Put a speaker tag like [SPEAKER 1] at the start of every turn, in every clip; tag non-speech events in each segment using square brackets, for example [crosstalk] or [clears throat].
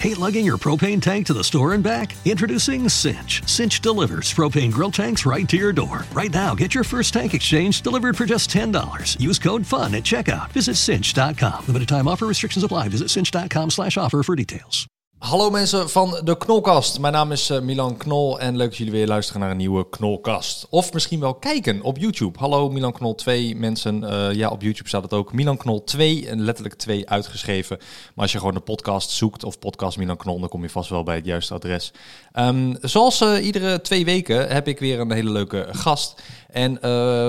[SPEAKER 1] Hate lugging your propane tank to the store and back? Introducing Cinch. Cinch delivers propane grill tanks right to your door. Right now, get your first tank exchange delivered for just $10. Use code FUN at checkout. Visit cinch.com. Limited time offer restrictions apply. Visit cinch.com slash offer for details.
[SPEAKER 2] Hallo mensen van de Knolkast. Mijn naam is eh, Milan Knol en leuk dat jullie weer luisteren naar een nieuwe Knolkast. Of misschien wel kijken op YouTube. Hallo Milan Knol 2 mensen. Eh, ja, op YouTube staat het ook. Milan Knol 2, en letterlijk 2 uitgeschreven. Maar als je gewoon de podcast zoekt of podcast Milan Knol, dan kom je vast wel bij het juiste adres. Ehm, zoals eh, iedere twee weken heb ik weer een hele leuke gast. En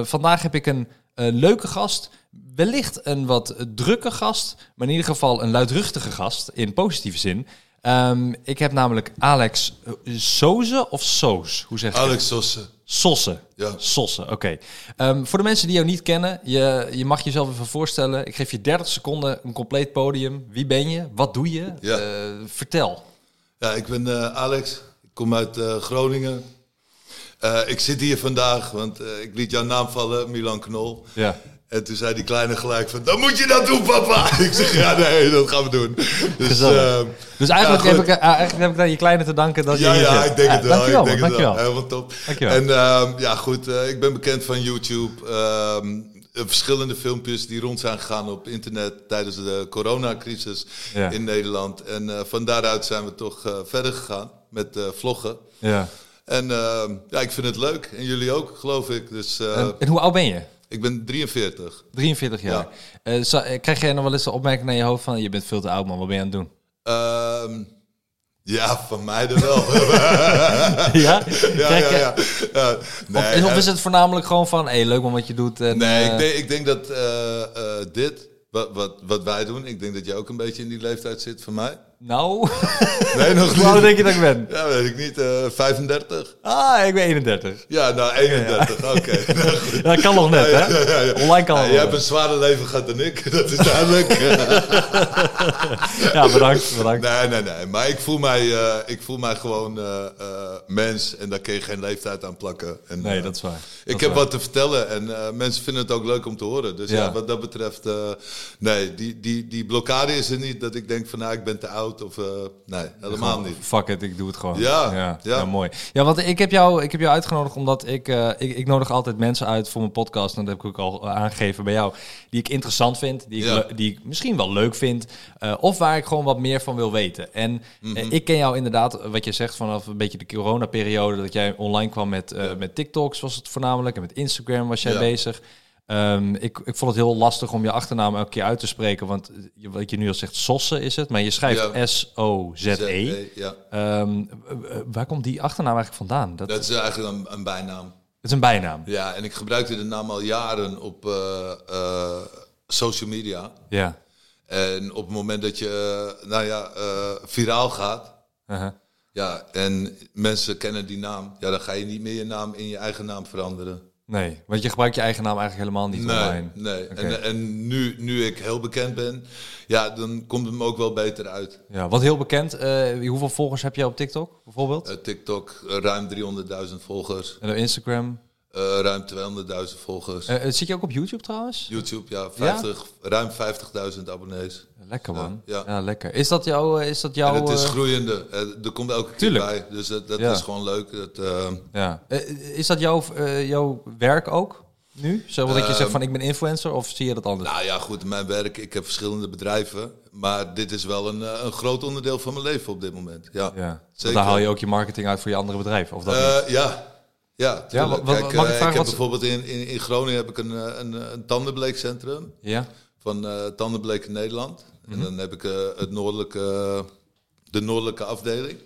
[SPEAKER 2] vandaag heb ik een leuke gast. Wellicht een wat drukke gast, maar in ieder geval een luidruchtige gast in positieve zin. Um, ik heb namelijk Alex Soze of Soos? Hoe zeg je
[SPEAKER 3] Alex Sosse.
[SPEAKER 2] Sosse.
[SPEAKER 3] Ja.
[SPEAKER 2] Sosse, oké. Okay. Um, voor de mensen die jou niet kennen, je, je mag jezelf even voorstellen. Ik geef je 30 seconden een compleet podium. Wie ben je? Wat doe je?
[SPEAKER 3] Ja.
[SPEAKER 2] Uh, vertel.
[SPEAKER 3] Ja, ik ben uh, Alex. Ik kom uit uh, Groningen. ik zit hier vandaag, want ik liet jouw naam vallen, Milan Knol.
[SPEAKER 2] Ja.
[SPEAKER 3] En toen zei die kleine gelijk van, dan moet je dat doen, papa. [laughs] Ik zeg, ja, nee, dat gaan we doen.
[SPEAKER 2] Dus, uh, dus eigenlijk, ja, heb ik, uh, eigenlijk heb ik aan je kleine te danken dat
[SPEAKER 3] ja,
[SPEAKER 2] je
[SPEAKER 3] Ja, ik denk het wel.
[SPEAKER 2] Dankjewel,
[SPEAKER 3] ik denk het wel. Helemaal top.
[SPEAKER 2] Dankjewel.
[SPEAKER 3] En uh, ja, goed, ik ben bekend van YouTube. Ehm, verschillende filmpjes die rond zijn gegaan op internet tijdens de coronacrisis
[SPEAKER 2] ja.
[SPEAKER 3] in Nederland. En eh, van daaruit zijn we toch verder gegaan met vloggen.
[SPEAKER 2] Ja.
[SPEAKER 3] En ehm, ja, ik vind het leuk. En jullie ook, geloof ik. Dus,
[SPEAKER 2] en, en hoe oud ben je?
[SPEAKER 3] Ik ben 43.
[SPEAKER 2] 43 jaar. Ja. Uh, zo, krijg jij nog wel eens de opmerking naar je hoofd van... je bent veel te oud, man. Wat ben je aan het doen?
[SPEAKER 3] Um, ja, van mij er wel. [laughs] [laughs]
[SPEAKER 2] ja?
[SPEAKER 3] Ja, ja, ja. ja.
[SPEAKER 2] Nee, of, of, is het voornamelijk gewoon van... Hé, hey, leuk man wat je doet. En,
[SPEAKER 3] nee, ik, denk, ik denk dat dit, wat, wat, wat wij doen... Ik denk dat jij ook een beetje in die leeftijd zit van mij.
[SPEAKER 2] Nou, [laughs]
[SPEAKER 3] nee, nog
[SPEAKER 2] hoe oud denk je dat ik ben?
[SPEAKER 3] Ja, weet ik niet. Uh, 35?
[SPEAKER 2] Ah, ik ben 31.
[SPEAKER 3] Ja, nou 31. Ja. Oké. Okay. [laughs] Nou,
[SPEAKER 2] dat kan nog net, hè?
[SPEAKER 3] Ja, ja, ja.
[SPEAKER 2] Online kan
[SPEAKER 3] Jij hebt een zware leven gehad dan ik, [laughs] dat is duidelijk.
[SPEAKER 2] ja, bedankt, bedankt.
[SPEAKER 3] Nee, nee, nee. Maar ik voel mij, uh, ik voel mij gewoon uh, mens en daar kun je geen leeftijd aan plakken. En,
[SPEAKER 2] nee, dat is waar.
[SPEAKER 3] Ik heb
[SPEAKER 2] waar.
[SPEAKER 3] wat te vertellen en mensen vinden het ook leuk om te horen. Dus ja, wat dat betreft, nee, die, die, die blokkade is er niet dat ik denk van nou, ik ben te oud of... Nee, helemaal niet.
[SPEAKER 2] Fuck it, ik doe het gewoon.
[SPEAKER 3] Ja,
[SPEAKER 2] ja,
[SPEAKER 3] ja.
[SPEAKER 2] ja mooi. Ja, want ik heb jou, ik heb jou uitgenodigd omdat ik, uh, ik, ik nodig altijd mensen uit voor mijn podcast. En dat heb ik ook al aangegeven bij jou. Die ik interessant vind, die ik, die ik misschien wel leuk vind. uh, of waar ik gewoon wat meer van wil weten. En
[SPEAKER 3] Mhm.
[SPEAKER 2] ik ken jou inderdaad, wat je zegt, vanaf een beetje de coronaperiode. Dat jij online kwam met, met TikToks was het voornamelijk. En met Instagram was jij bezig. Um, ik, ik vond het heel lastig om je achternaam elke keer uit te spreken. Want je, wat je nu al zegt, Sosse is het. Maar je schrijft
[SPEAKER 3] Ja.
[SPEAKER 2] S-O-Z-E.
[SPEAKER 3] ZE, ja.
[SPEAKER 2] Um, waar komt die achternaam eigenlijk vandaan? Dat,
[SPEAKER 3] Dat is eigenlijk een, een bijnaam.
[SPEAKER 2] het is een bijnaam.
[SPEAKER 3] Ja, en ik gebruikte de naam al jaren op uh, uh, social media.
[SPEAKER 2] Ja.
[SPEAKER 3] En op het moment dat je, uh, nou ja, viraal gaat,
[SPEAKER 2] -huh.
[SPEAKER 3] ja, en mensen kennen die naam, ja, dan ga je niet meer je naam in je eigen naam veranderen.
[SPEAKER 2] Nee, want je gebruikt je eigen naam eigenlijk helemaal niet
[SPEAKER 3] nee,
[SPEAKER 2] online.
[SPEAKER 3] Nee,
[SPEAKER 2] okay.
[SPEAKER 3] en, en nu, nu ik heel bekend ben, ja, dan komt het me ook wel beter uit.
[SPEAKER 2] Ja, wat heel bekend, uh, hoeveel volgers heb jij op TikTok bijvoorbeeld?
[SPEAKER 3] Uh, TikTok, uh, ruim 300.000 volgers.
[SPEAKER 2] En op Instagram?
[SPEAKER 3] Uh, ruim 200.000 volgers.
[SPEAKER 2] Uh, zit je ook op YouTube trouwens?
[SPEAKER 3] YouTube, ja. 50, ja? Ruim 50.000 abonnees.
[SPEAKER 2] Lekker man.
[SPEAKER 3] Ja,
[SPEAKER 2] lekker. Is dat jouw... Is dat jouw
[SPEAKER 3] en het is groeiende. er komt elke
[SPEAKER 2] Tuurlijk.
[SPEAKER 3] keer bij. Dus dat, dat ja. is gewoon leuk. Dat,
[SPEAKER 2] ja. is dat jouw, jouw werk ook? Nu? Zo dat je zegt van ik ben influencer of zie je dat anders?
[SPEAKER 3] Nou ja, goed, mijn werk, ik heb verschillende bedrijven. Maar dit is wel een, een groot onderdeel van mijn leven op dit moment. Ja,
[SPEAKER 2] ja. Zeker. Daar haal je ook je marketing uit voor je andere bedrijven? Of dat
[SPEAKER 3] uh? Ja, ja,
[SPEAKER 2] ja wat,
[SPEAKER 3] Kijk,
[SPEAKER 2] mag ik,
[SPEAKER 3] heb
[SPEAKER 2] wat...
[SPEAKER 3] bijvoorbeeld in, in, in Groningen heb ik een, een, een tandenbleekcentrum.
[SPEAKER 2] Ja.
[SPEAKER 3] Van uh, Tandenbleek in Nederland. Mm -hmm. En dan heb ik uh, het noordelijke, de noordelijke afdeling.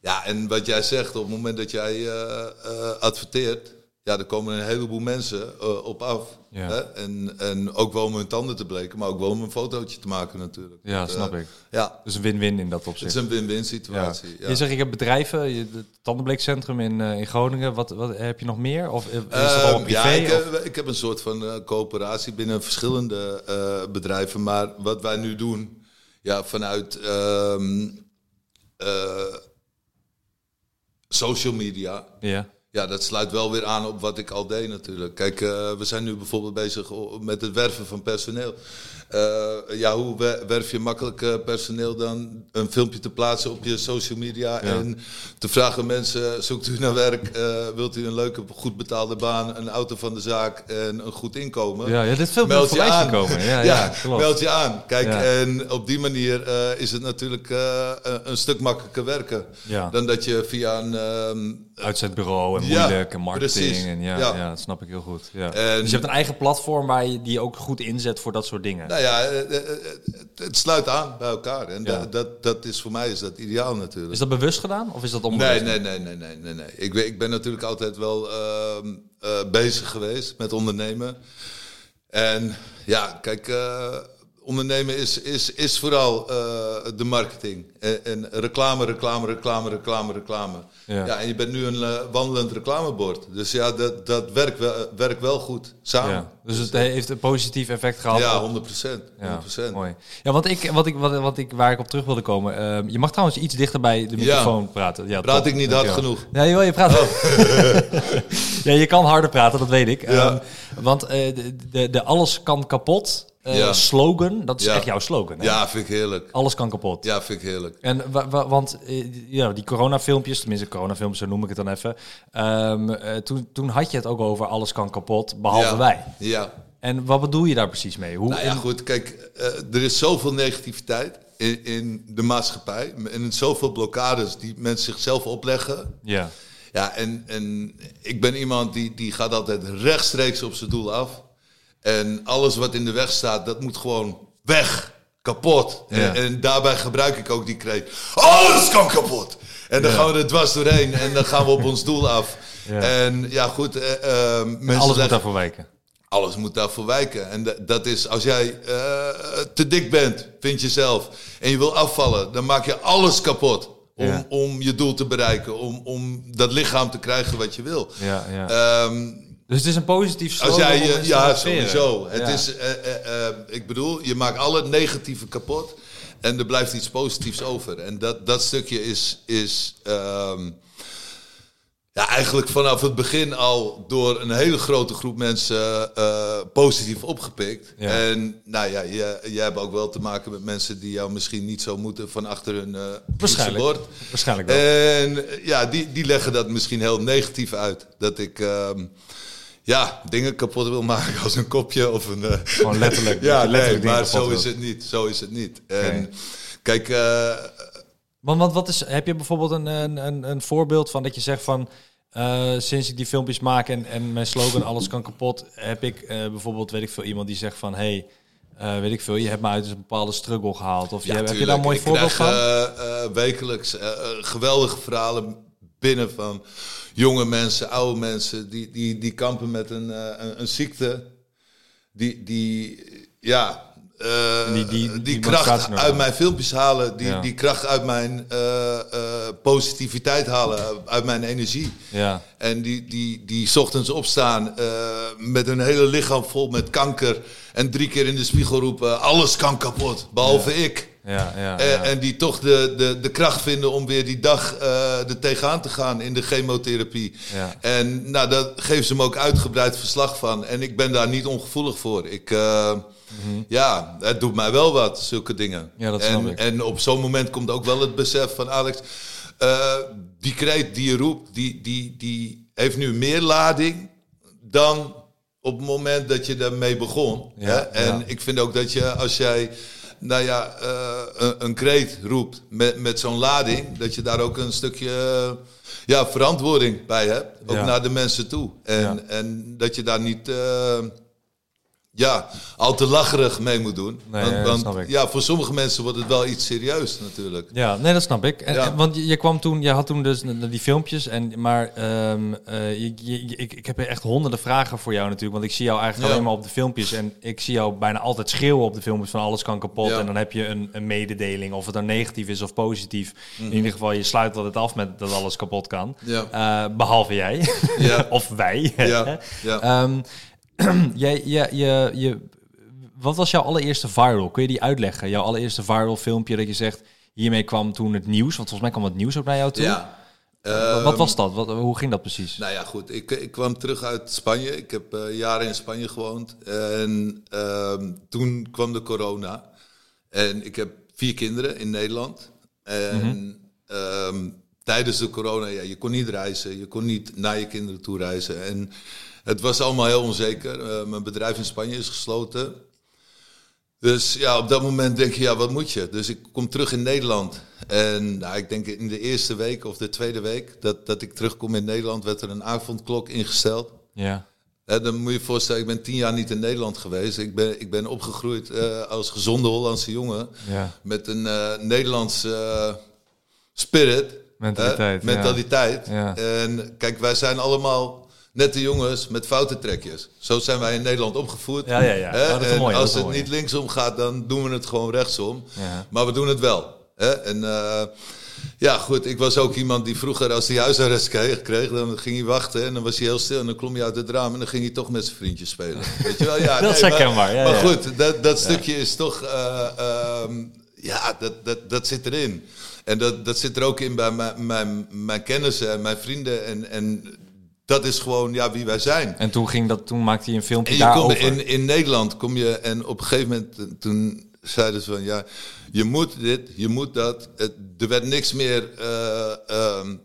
[SPEAKER 3] Ja, en wat jij zegt, op het moment dat jij adverteert... Ja, er komen een heleboel mensen uh, op af.
[SPEAKER 2] Ja.
[SPEAKER 3] Hè? En, en ook wel om hun tanden te bleken, maar ook wel om een fotootje te maken natuurlijk.
[SPEAKER 2] Ja, snap
[SPEAKER 3] uh,
[SPEAKER 2] ik.
[SPEAKER 3] Ja.
[SPEAKER 2] Dus een win-win in dat opzicht.
[SPEAKER 3] Het is een win-win situatie.
[SPEAKER 2] Ja.
[SPEAKER 3] Ja.
[SPEAKER 2] Je zegt, ik heb bedrijven, het tandenbleekcentrum in, uh, in Groningen. Wat, wat heb je nog meer? Of is dat al privé?
[SPEAKER 3] ja, ik
[SPEAKER 2] of?
[SPEAKER 3] ik heb, een soort van coöperatie binnen verschillende bedrijven. Maar wat wij nu doen, ja, vanuit um, social media...
[SPEAKER 2] Ja
[SPEAKER 3] ja, dat sluit wel weer aan op wat ik al deed natuurlijk. Kijk, eh, we zijn nu bijvoorbeeld bezig met het werven van personeel. Uh, ja, hoe werf je makkelijk uh, personeel dan een filmpje te plaatsen op je social media en te vragen mensen, zoekt u naar werk, uh, wilt u een leuke, goed betaalde baan, een auto van de zaak en een goed inkomen?
[SPEAKER 2] Ja, ja dit filmpje meld je aan. Komen. Ja, [laughs] ja,
[SPEAKER 3] ja meld je aan. Kijk, en op die manier is het natuurlijk een stuk makkelijker werken dan dat je via een... Um,
[SPEAKER 2] Uitzetbureau en moeilijk en marketing. En ja, ja. dat snap ik heel goed. Ja. En, dus je hebt een eigen platform waar je die ook goed inzet voor dat soort dingen.
[SPEAKER 3] Nou ja, eh, eh, eh, het sluit aan bij elkaar. En dat, dat, dat is voor mij is dat ideaal natuurlijk.
[SPEAKER 2] Is dat bewust gedaan of is dat onbewust?
[SPEAKER 3] Nee, nee, nee, nee, nee, nee. Ik, ben, ik ben natuurlijk altijd wel uh, bezig geweest met ondernemen. En ja, kijk, ondernemen is, is, is vooral uh, de marketing. En, en, reclame, reclame, reclame, reclame, reclame. Ja. ja en je bent nu een uh, wandelend reclamebord. Dus ja, dat, dat werkt, wel, werkt wel goed samen. Ja.
[SPEAKER 2] Dus het heeft een positief effect gehad?
[SPEAKER 3] Ja, 100 procent. Ja,
[SPEAKER 2] mooi. Ja, want ik, wat ik, wat, wat ik, waar ik op terug wilde komen... Uh, je mag trouwens iets dichter bij de microfoon ja. praten. Ja,
[SPEAKER 3] Praat ik niet hard genoeg?
[SPEAKER 2] Joh, je praat... Oh. [laughs] ja, je kan harder praten, dat weet ik. Want de, de, de alles kan kapot uh, slogan. Dat is echt jouw slogan. Hè?
[SPEAKER 3] Ja, vind ik heerlijk.
[SPEAKER 2] Alles kan kapot.
[SPEAKER 3] Ja, vind ik heerlijk.
[SPEAKER 2] En want uh, ja, die coronafilmpjes, tenminste coronafilmpjes, zo noem ik het dan even. Um, uh, toen, toen had je het ook over alles kan kapot, behalve wij.
[SPEAKER 3] Ja.
[SPEAKER 2] En wat bedoel je daar precies mee?
[SPEAKER 3] Hoe, nou ja, goed, kijk, er is zoveel negativiteit in, in de maatschappij. En zoveel blokkades die mensen zichzelf opleggen.
[SPEAKER 2] Ja.
[SPEAKER 3] Ja, en, en ik ben iemand die, die gaat altijd rechtstreeks op zijn doel af. En alles wat in de weg staat, dat moet gewoon weg. Kapot. En, en, daarbij gebruik ik ook die kreet. Alles kan kapot. En dan gaan we er dwars doorheen en dan gaan we op ons doel af. En ja, goed. Uh, uh,
[SPEAKER 2] mensen alles moet daarvoor wijken.
[SPEAKER 3] Alles moet daarvoor wijken. En dat is als jij uh, te dik bent, vind je zelf, en je wil afvallen, dan maak je alles kapot. Om, om je doel te bereiken, om, om dat lichaam te krijgen wat je wil.
[SPEAKER 2] Ja, ja. Um, dus het is een positief slogan. Als jij je,
[SPEAKER 3] ja, sowieso. Het is, uh, uh, ik bedoel, je maakt alle negatieve kapot en er blijft iets positiefs over. En dat, dat stukje is, is um, ja, eigenlijk vanaf het begin al door een hele grote groep mensen uh, positief opgepikt. En nou ja, je, jij hebt ook wel te maken met mensen die jou misschien niet zo moeten van achter hun uh,
[SPEAKER 2] Waarschijnlijk.
[SPEAKER 3] bord.
[SPEAKER 2] Waarschijnlijk wel.
[SPEAKER 3] En ja, die, die leggen dat misschien heel negatief uit. Dat ik... Um, ja, dingen kapot wil maken [laughs] als een kopje of een... Uh...
[SPEAKER 2] Gewoon letterlijk. [laughs]
[SPEAKER 3] ja, letterlijk nee, maar zo is het niet. Zo is het niet. En kijk... Uh...
[SPEAKER 2] Want, want wat is, heb je bijvoorbeeld een, een, een voorbeeld van dat je zegt van... Uh, sinds ik die filmpjes maak en, en mijn slogan alles kan kapot... heb ik bijvoorbeeld, weet ik veel, iemand die zegt van... Hey, uh, weet ik veel, je hebt me uit een bepaalde struggle gehaald. Of je, heb je daar een mooi ik voorbeeld krijg,
[SPEAKER 3] van? Wekelijks geweldige verhalen binnen van jonge mensen, oude mensen, die, die, die kampen met een, een, een, ziekte. Die, die ja, uh, die, die, die, kracht uit mijn filmpjes halen, die, die kracht uit mijn uh, positiviteit halen, uit mijn energie.
[SPEAKER 2] Ja.
[SPEAKER 3] En die, die, die ochtends opstaan met hun hele lichaam vol met kanker en drie keer in de spiegel roepen: alles kan kapot, behalve ik.
[SPEAKER 2] Ja, ja,
[SPEAKER 3] en, en, die toch de, de, de kracht vinden om weer die dag er tegenaan te gaan in de chemotherapie.
[SPEAKER 2] Ja.
[SPEAKER 3] En nou, daar geven ze me ook uitgebreid verslag van. En ik ben daar niet ongevoelig voor. Ik, uh, Ja, het doet mij wel wat, zulke dingen.
[SPEAKER 2] Ja, dat
[SPEAKER 3] en,
[SPEAKER 2] ik.
[SPEAKER 3] en op zo'n moment komt ook wel het besef van Alex... Uh, die kreet die je roept, die, die, die heeft nu meer lading dan op het moment dat je daarmee begon. Ja, hè? En ik vind ook dat je, als jij nou ja, uh, een, een, kreet roept met, met zo'n lading, dat je daar ook een stukje ja, verantwoording bij hebt. Ook naar de mensen toe. En, en dat je daar niet. Uh, ja, al te lacherig mee moet doen.
[SPEAKER 2] Nee, want, want
[SPEAKER 3] ja, voor sommige mensen wordt het wel iets serieus natuurlijk.
[SPEAKER 2] Ja, nee, dat snap ik. En, ja. want je, je, kwam toen, je had toen dus die filmpjes, en, maar um, uh, je, je, ik, ik heb echt honderden vragen voor jou natuurlijk, want ik zie jou eigenlijk ja. alleen maar op de filmpjes en ik zie jou bijna altijd schreeuwen op de filmpjes van alles kan kapot ja. en dan heb je een, een, mededeling, of het dan negatief is of positief. Mm. In ieder geval, je sluit altijd af met dat alles kapot kan. Uh, behalve jij, [laughs] of wij. Um, [laughs] [clears throat] jij, je, je, je, wat was jouw allereerste viral? Kun je die uitleggen? Jouw allereerste viral filmpje dat je zegt, hiermee kwam toen het nieuws, want volgens mij kwam het nieuws ook naar jou toe.
[SPEAKER 3] Ja.
[SPEAKER 2] Wat
[SPEAKER 3] Ehm,
[SPEAKER 2] was dat? Wat, hoe ging dat precies?
[SPEAKER 3] Nou ja, goed. Ik, ik kwam terug uit Spanje. Ik heb eh, jaren in Spanje gewoond. En ehm, toen kwam de corona. En ik heb vier kinderen in Nederland. En ehm, tijdens de corona, ja, je kon niet reizen. Je kon niet naar je kinderen toe reizen. En het was allemaal heel onzeker. Eh, mijn bedrijf in Spanje is gesloten. Dus ja, op dat moment denk je, ja, wat moet je? Dus ik kom terug in Nederland. En nou, ik denk in de eerste week of de tweede week dat, dat ik terugkom in Nederland, werd er een avondklok ingesteld.
[SPEAKER 2] Ja.
[SPEAKER 3] Hè, dan moet je je voorstellen, ik ben tien jaar niet in Nederland geweest. Ik ben, ik ben opgegroeid eh, als gezonde Hollandse jongen.
[SPEAKER 2] Ja.
[SPEAKER 3] Met een eh Nederlandse spirit.
[SPEAKER 2] Mentaliteit,
[SPEAKER 3] mentaliteit.
[SPEAKER 2] Ja.
[SPEAKER 3] En kijk, wij zijn allemaal nette jongens met foute trekjes. Zo zijn wij in Nederland opgevoed.
[SPEAKER 2] Ja, ja, ja.
[SPEAKER 3] Hè, en
[SPEAKER 2] mooi,
[SPEAKER 3] als het
[SPEAKER 2] mooi.
[SPEAKER 3] niet linksom gaat, dan doen we het gewoon rechtsom.
[SPEAKER 2] Ja.
[SPEAKER 3] Maar we doen het wel. Hè? En eh, ja, goed, ik was ook iemand die vroeger, als hij huisarrest kreeg, kreeg, dan ging hij wachten en dan was hij heel stil en dan klom hij uit het raam en dan ging hij toch met zijn vriendjes spelen. [laughs] Weet je wel? Ja,
[SPEAKER 2] Dat is
[SPEAKER 3] maar-
[SPEAKER 2] herkenbaar,
[SPEAKER 3] maar goed, dat, dat stukje is toch, eh, ehm, ja, dat, dat, dat zit erin. En dat, dat zit er ook in bij mijn, mijn, mijn kennissen en mijn vrienden en, en dat is gewoon ja, wie wij zijn.
[SPEAKER 2] En toen, ging dat, toen maakte hij een filmpje
[SPEAKER 3] En je
[SPEAKER 2] daarover.
[SPEAKER 3] in, in Nederland kom je en op een gegeven moment eh, toen zeiden ze van ja, je moet dit, je moet dat. Het, er werd niks meer eh, ehm,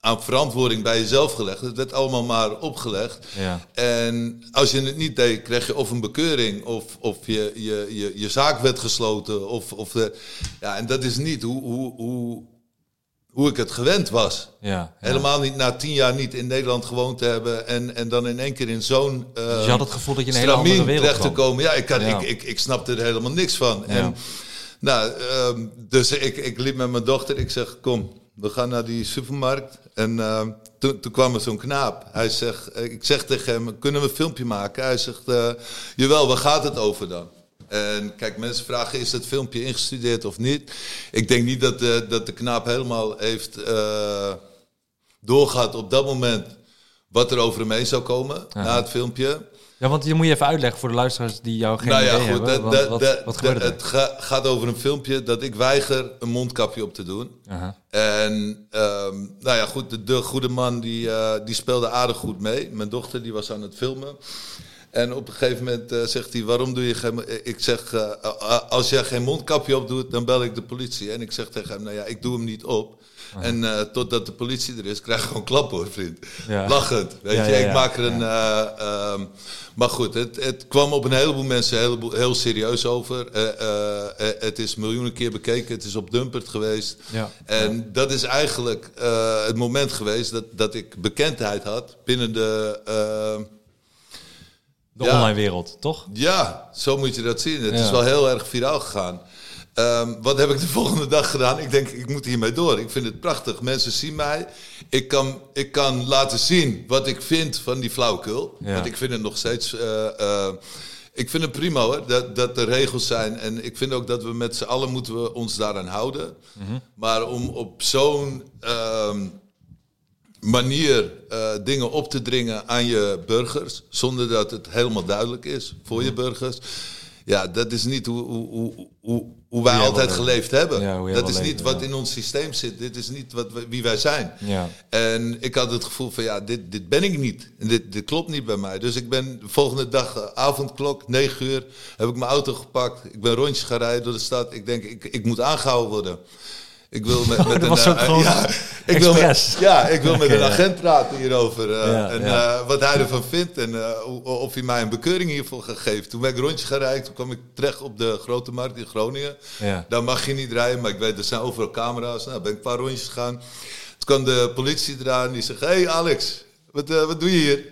[SPEAKER 3] aan verantwoording bij jezelf gelegd. Het werd allemaal maar opgelegd.
[SPEAKER 2] Ja.
[SPEAKER 3] En als je het niet deed, kreeg je of een bekeuring of, of je, je, je, je zaak werd gesloten. Of, of de, ja, en dat is niet hoe, hoe, hoe, hoe ik het gewend was.
[SPEAKER 2] Ja, ja.
[SPEAKER 3] Helemaal niet na tien jaar niet in Nederland gewoond te hebben en, en dan in één keer in zo'n uh,
[SPEAKER 2] Dus je had het gevoel dat je in een hele andere wereld
[SPEAKER 3] terecht te komen. Ja, ik,
[SPEAKER 2] Ja.
[SPEAKER 3] Ik, ik, ik snapte er helemaal niks van.
[SPEAKER 2] Ja.
[SPEAKER 3] En, nou, ehm, dus ik, ik liep met mijn dochter. Ik zeg, kom, we gaan naar die supermarkt. En ehm, toen, toen kwam er zo'n knaap. Hij zegt, ik zeg tegen hem, kunnen we een filmpje maken? Hij zegt, eh, jawel, waar gaat het over dan? En kijk, mensen vragen, is het filmpje ingestudeerd of niet? Ik denk niet dat de, dat de knaap helemaal heeft eh, doorgehad op dat moment wat er over hem heen zou komen na het filmpje.
[SPEAKER 2] Ja, want je moet je even uitleggen voor de luisteraars die jou geen
[SPEAKER 3] nou ja,
[SPEAKER 2] idee
[SPEAKER 3] goed.
[SPEAKER 2] hebben.
[SPEAKER 3] dat- dat-
[SPEAKER 2] wat,
[SPEAKER 3] dat-
[SPEAKER 2] wat
[SPEAKER 3] dat- het ga- gaat over een filmpje dat ik weiger een mondkapje op te doen.
[SPEAKER 2] Aha.
[SPEAKER 3] En ehm, nou ja, goed, de, de goede man die, eh, die speelde aardig goed mee. Mijn dochter die was aan het filmen. En op een gegeven moment eh, zegt hij, waarom doe je geen... Ik zeg, eh, eh, als jij geen mondkapje op doet, dan bel ik de politie. En ik zeg tegen hem, nou ja, ik doe hem niet op. En eh, totdat de politie er is, krijg je gewoon klap hoor, vriend.
[SPEAKER 2] Ja.
[SPEAKER 3] Lachend, weet
[SPEAKER 2] Ja,
[SPEAKER 3] je.
[SPEAKER 2] ja,
[SPEAKER 3] ik maak er een... eh, ehm, maar goed, het, het kwam op een heleboel mensen heel, heel serieus over. Het is miljoenen keer bekeken, het is op Dumpert geweest.
[SPEAKER 2] Ja.
[SPEAKER 3] En dat is eigenlijk het moment geweest dat, dat ik bekendheid had binnen de...
[SPEAKER 2] De
[SPEAKER 3] Ja.
[SPEAKER 2] online wereld, toch?
[SPEAKER 3] ja, zo moet je dat zien. Het
[SPEAKER 2] Ja.
[SPEAKER 3] is wel heel erg viraal gegaan. Ehm, wat heb ik de [laughs] volgende dag gedaan? Ik denk, ik moet hiermee door. Ik vind het prachtig. Mensen zien mij. Ik kan, ik kan laten zien wat ik vind van die flauwekul.
[SPEAKER 2] Ja.
[SPEAKER 3] Want ik vind het nog steeds... eh, eh, ik vind het prima hoor, dat, dat er regels zijn. En ik vind ook dat we met z'n allen moeten we ons daaraan houden.
[SPEAKER 2] Mhm.
[SPEAKER 3] Maar om op zo'n ehm, manier eh, dingen op te dringen aan je burgers, zonder dat het helemaal duidelijk is voor je burgers. Ja, dat is niet hoe, hoe, hoe, hoe, hoe wij altijd geleefd hebben.
[SPEAKER 2] Ja,
[SPEAKER 3] dat is niet wat
[SPEAKER 2] ja.
[SPEAKER 3] in ons systeem zit. Dit is niet wat we- wie wij zijn.
[SPEAKER 2] Ja.
[SPEAKER 3] En ik had het gevoel van ja, dit, dit ben ik niet. En dit, dit klopt niet bij mij. Dus ik ben de volgende dag, eh, avondklok, 9 uur, heb ik mijn auto gepakt. Ik ben rondjes gaan rijden door de stad. Ik denk, ik, ik moet aangehouden worden. Ik wil met, met [laughs]
[SPEAKER 2] dat
[SPEAKER 3] een,
[SPEAKER 2] was ook
[SPEAKER 3] eh,
[SPEAKER 2] gewoon
[SPEAKER 3] ja, [laughs] ik wil met, ja, ik wil met een [laughs] agent praten hierover. eh,
[SPEAKER 2] Ja,
[SPEAKER 3] en
[SPEAKER 2] ja.
[SPEAKER 3] eh, wat hij ervan vindt en of hij mij een bekeuring hiervoor gaat geven. Toen ben ik rondjes gaan rijden. Toen kwam ik terecht op de Grote Markt in Groningen.
[SPEAKER 2] Ja.
[SPEAKER 3] Daar mag je niet rijden, maar ik weet, er zijn overal camera's. Nou, ben ik een paar rondjes gegaan. Toen kwam de politie eraan. Die zegt, hey Alex, wat, wat doe je hier?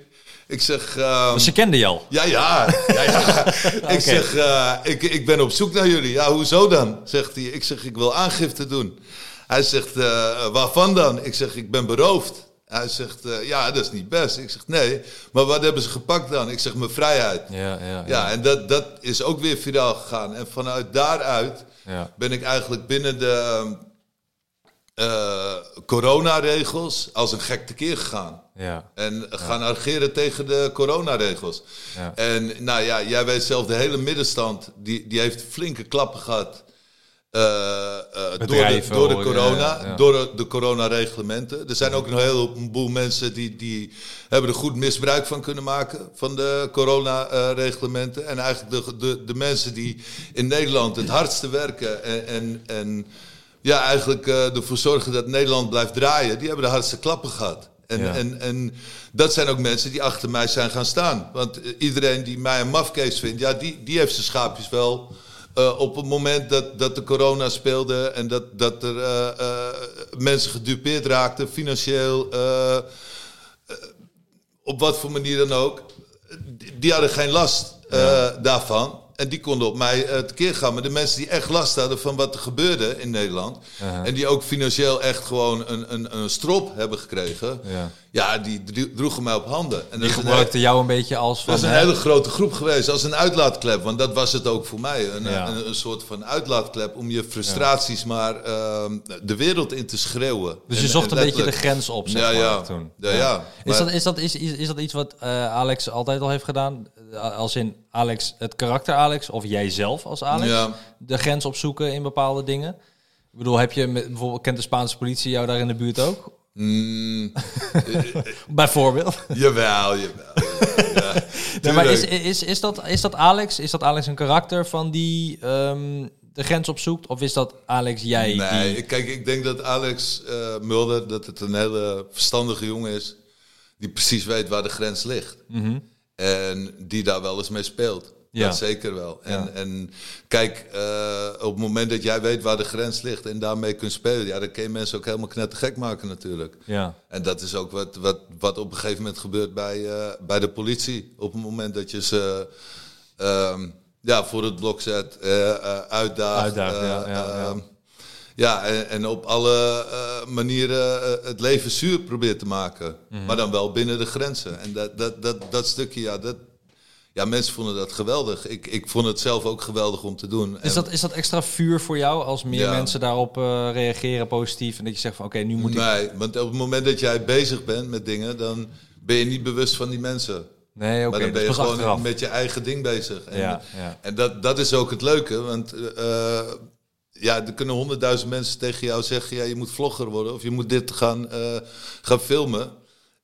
[SPEAKER 3] Ik zeg... ehm,
[SPEAKER 2] Dus ze kenden je al.
[SPEAKER 3] ja, ja, ja. [laughs] [laughs] Ik zeg, eh, ik, ik ben op zoek naar jullie. Ja, hoezo dan? Zegt hij. Ik zeg, ik wil aangifte doen. Hij zegt, eh, waarvan dan? Ik zeg, ik ben beroofd. Hij zegt, eh, ja, dat is niet best. Ik zeg, nee. Maar wat hebben ze gepakt dan? Ik zeg, mijn vrijheid.
[SPEAKER 2] Ja, ja,
[SPEAKER 3] Ja, en dat, dat is ook weer viraal gegaan. En vanuit daaruit
[SPEAKER 2] Ja.
[SPEAKER 3] ben ik eigenlijk binnen de eh coronaregels als een gek tekeer gegaan.
[SPEAKER 2] Ja.
[SPEAKER 3] En gaan ageren tegen de coronaregels.
[SPEAKER 2] Ja.
[SPEAKER 3] En nou ja, jij weet zelf, de hele middenstand, die, die heeft flinke klappen gehad. eh, eh, door, de, door de corona,
[SPEAKER 2] ja, ja.
[SPEAKER 3] door de, de coronareglementen. Er zijn ook een heleboel mensen die, die hebben er goed misbruik van kunnen maken van de coronareglementen. En eigenlijk de, de, de mensen die in Nederland het hardste werken en, en, en ja, eigenlijk eh, ervoor zorgen dat Nederland blijft draaien, die hebben de hardste klappen gehad. En,
[SPEAKER 2] Ja.
[SPEAKER 3] en, en dat zijn ook mensen die achter mij zijn gaan staan. Want eh, iedereen die mij een mafkees vindt, ja, die, die heeft zijn schaapjes wel. eh, op het moment dat, dat de corona speelde en dat, dat er mensen gedupeerd raakten, financieel, op wat voor manier dan ook, die, die hadden geen last daarvan. En die konden op mij eh, tekeer gaan. Maar de mensen die echt last hadden van wat er gebeurde in Nederland.
[SPEAKER 2] Uh-huh.
[SPEAKER 3] En die ook financieel echt gewoon een, een, een strop hebben gekregen.
[SPEAKER 2] Ja.
[SPEAKER 3] Ja, die dro- droegen mij op handen. En
[SPEAKER 2] Die gebruikte jou een beetje als van...
[SPEAKER 3] dat is een
[SPEAKER 2] hè,
[SPEAKER 3] hele grote groep geweest, als een uitlaatklep. Want dat was het ook voor mij. Een,
[SPEAKER 2] Ja.
[SPEAKER 3] een, een soort van uitlaatklep om je frustraties maar ehm, de wereld in te schreeuwen.
[SPEAKER 2] Dus je
[SPEAKER 3] En-
[SPEAKER 2] zocht
[SPEAKER 3] en
[SPEAKER 2] een beetje de grens op, zeg
[SPEAKER 3] Ja,
[SPEAKER 2] maar,
[SPEAKER 3] ja.
[SPEAKER 2] toen.
[SPEAKER 3] Ja, ja.
[SPEAKER 2] Is, dat, is, dat, is, is, is dat iets wat eh, Alex altijd al heeft gedaan? Eh, Als in Alex, het karakter Alex, of jij zelf als Alex?
[SPEAKER 3] Ja.
[SPEAKER 2] De grens opzoeken in bepaalde dingen? Ik bedoel, heb je met, bijvoorbeeld, kent de Spaanse politie jou daar in de buurt ook?
[SPEAKER 3] Mm, [laughs]
[SPEAKER 2] Bijvoorbeeld.
[SPEAKER 3] jawel, jawel. Ja,
[SPEAKER 2] Nee, maar is, is, is, dat, is dat Alex? Is dat Alex een karakter van die ehm, de grens opzoekt? Of is dat Alex jij?
[SPEAKER 3] Nee,
[SPEAKER 2] die...
[SPEAKER 3] ik- kijk, ik denk dat Alex eh, Mulder dat het een hele verstandige jongen is. Die precies weet waar de grens ligt. En die daar wel eens mee speelt.
[SPEAKER 2] Ja.
[SPEAKER 3] Dat zeker wel. En,
[SPEAKER 2] Ja.
[SPEAKER 3] en kijk, eh, op het moment dat jij weet waar de grens ligt en daarmee kunt spelen, ja, dan kun je mensen ook helemaal knettergek maken natuurlijk.
[SPEAKER 2] Ja.
[SPEAKER 3] En dat is ook wat, wat, wat op een gegeven moment gebeurt bij, eh, bij de politie. Op het moment dat je ze ehm, ja, voor het blok zet, eh, uitdaagt.
[SPEAKER 2] Uitdaagt,
[SPEAKER 3] eh,
[SPEAKER 2] ja, ja, ja.
[SPEAKER 3] en, en op alle eh, manieren eh, het leven zuur probeert te maken.
[SPEAKER 2] Mhm.
[SPEAKER 3] Maar dan wel binnen de grenzen. En dat, dat, dat, dat stukje, ja, dat, ja, mensen vonden dat geweldig. Ik, ik vond het zelf ook geweldig om te doen.
[SPEAKER 2] Is dat, is dat extra vuur voor jou als meer
[SPEAKER 3] Ja.
[SPEAKER 2] mensen daarop eh, reageren positief en dat je zegt van oké, nu moet ik...
[SPEAKER 3] Nee, want op het moment dat jij bezig bent met dingen, dan ben je niet bewust van die mensen.
[SPEAKER 2] Nee, oké,
[SPEAKER 3] maar dan
[SPEAKER 2] dat
[SPEAKER 3] ben je gewoon
[SPEAKER 2] achteraf.
[SPEAKER 3] met je eigen ding bezig. En,
[SPEAKER 2] Ja, ja.
[SPEAKER 3] en dat, dat is ook het leuke, want ja, er kunnen honderdduizend mensen tegen jou zeggen, ja, je moet vlogger worden of je moet dit gaan, eh, gaan filmen.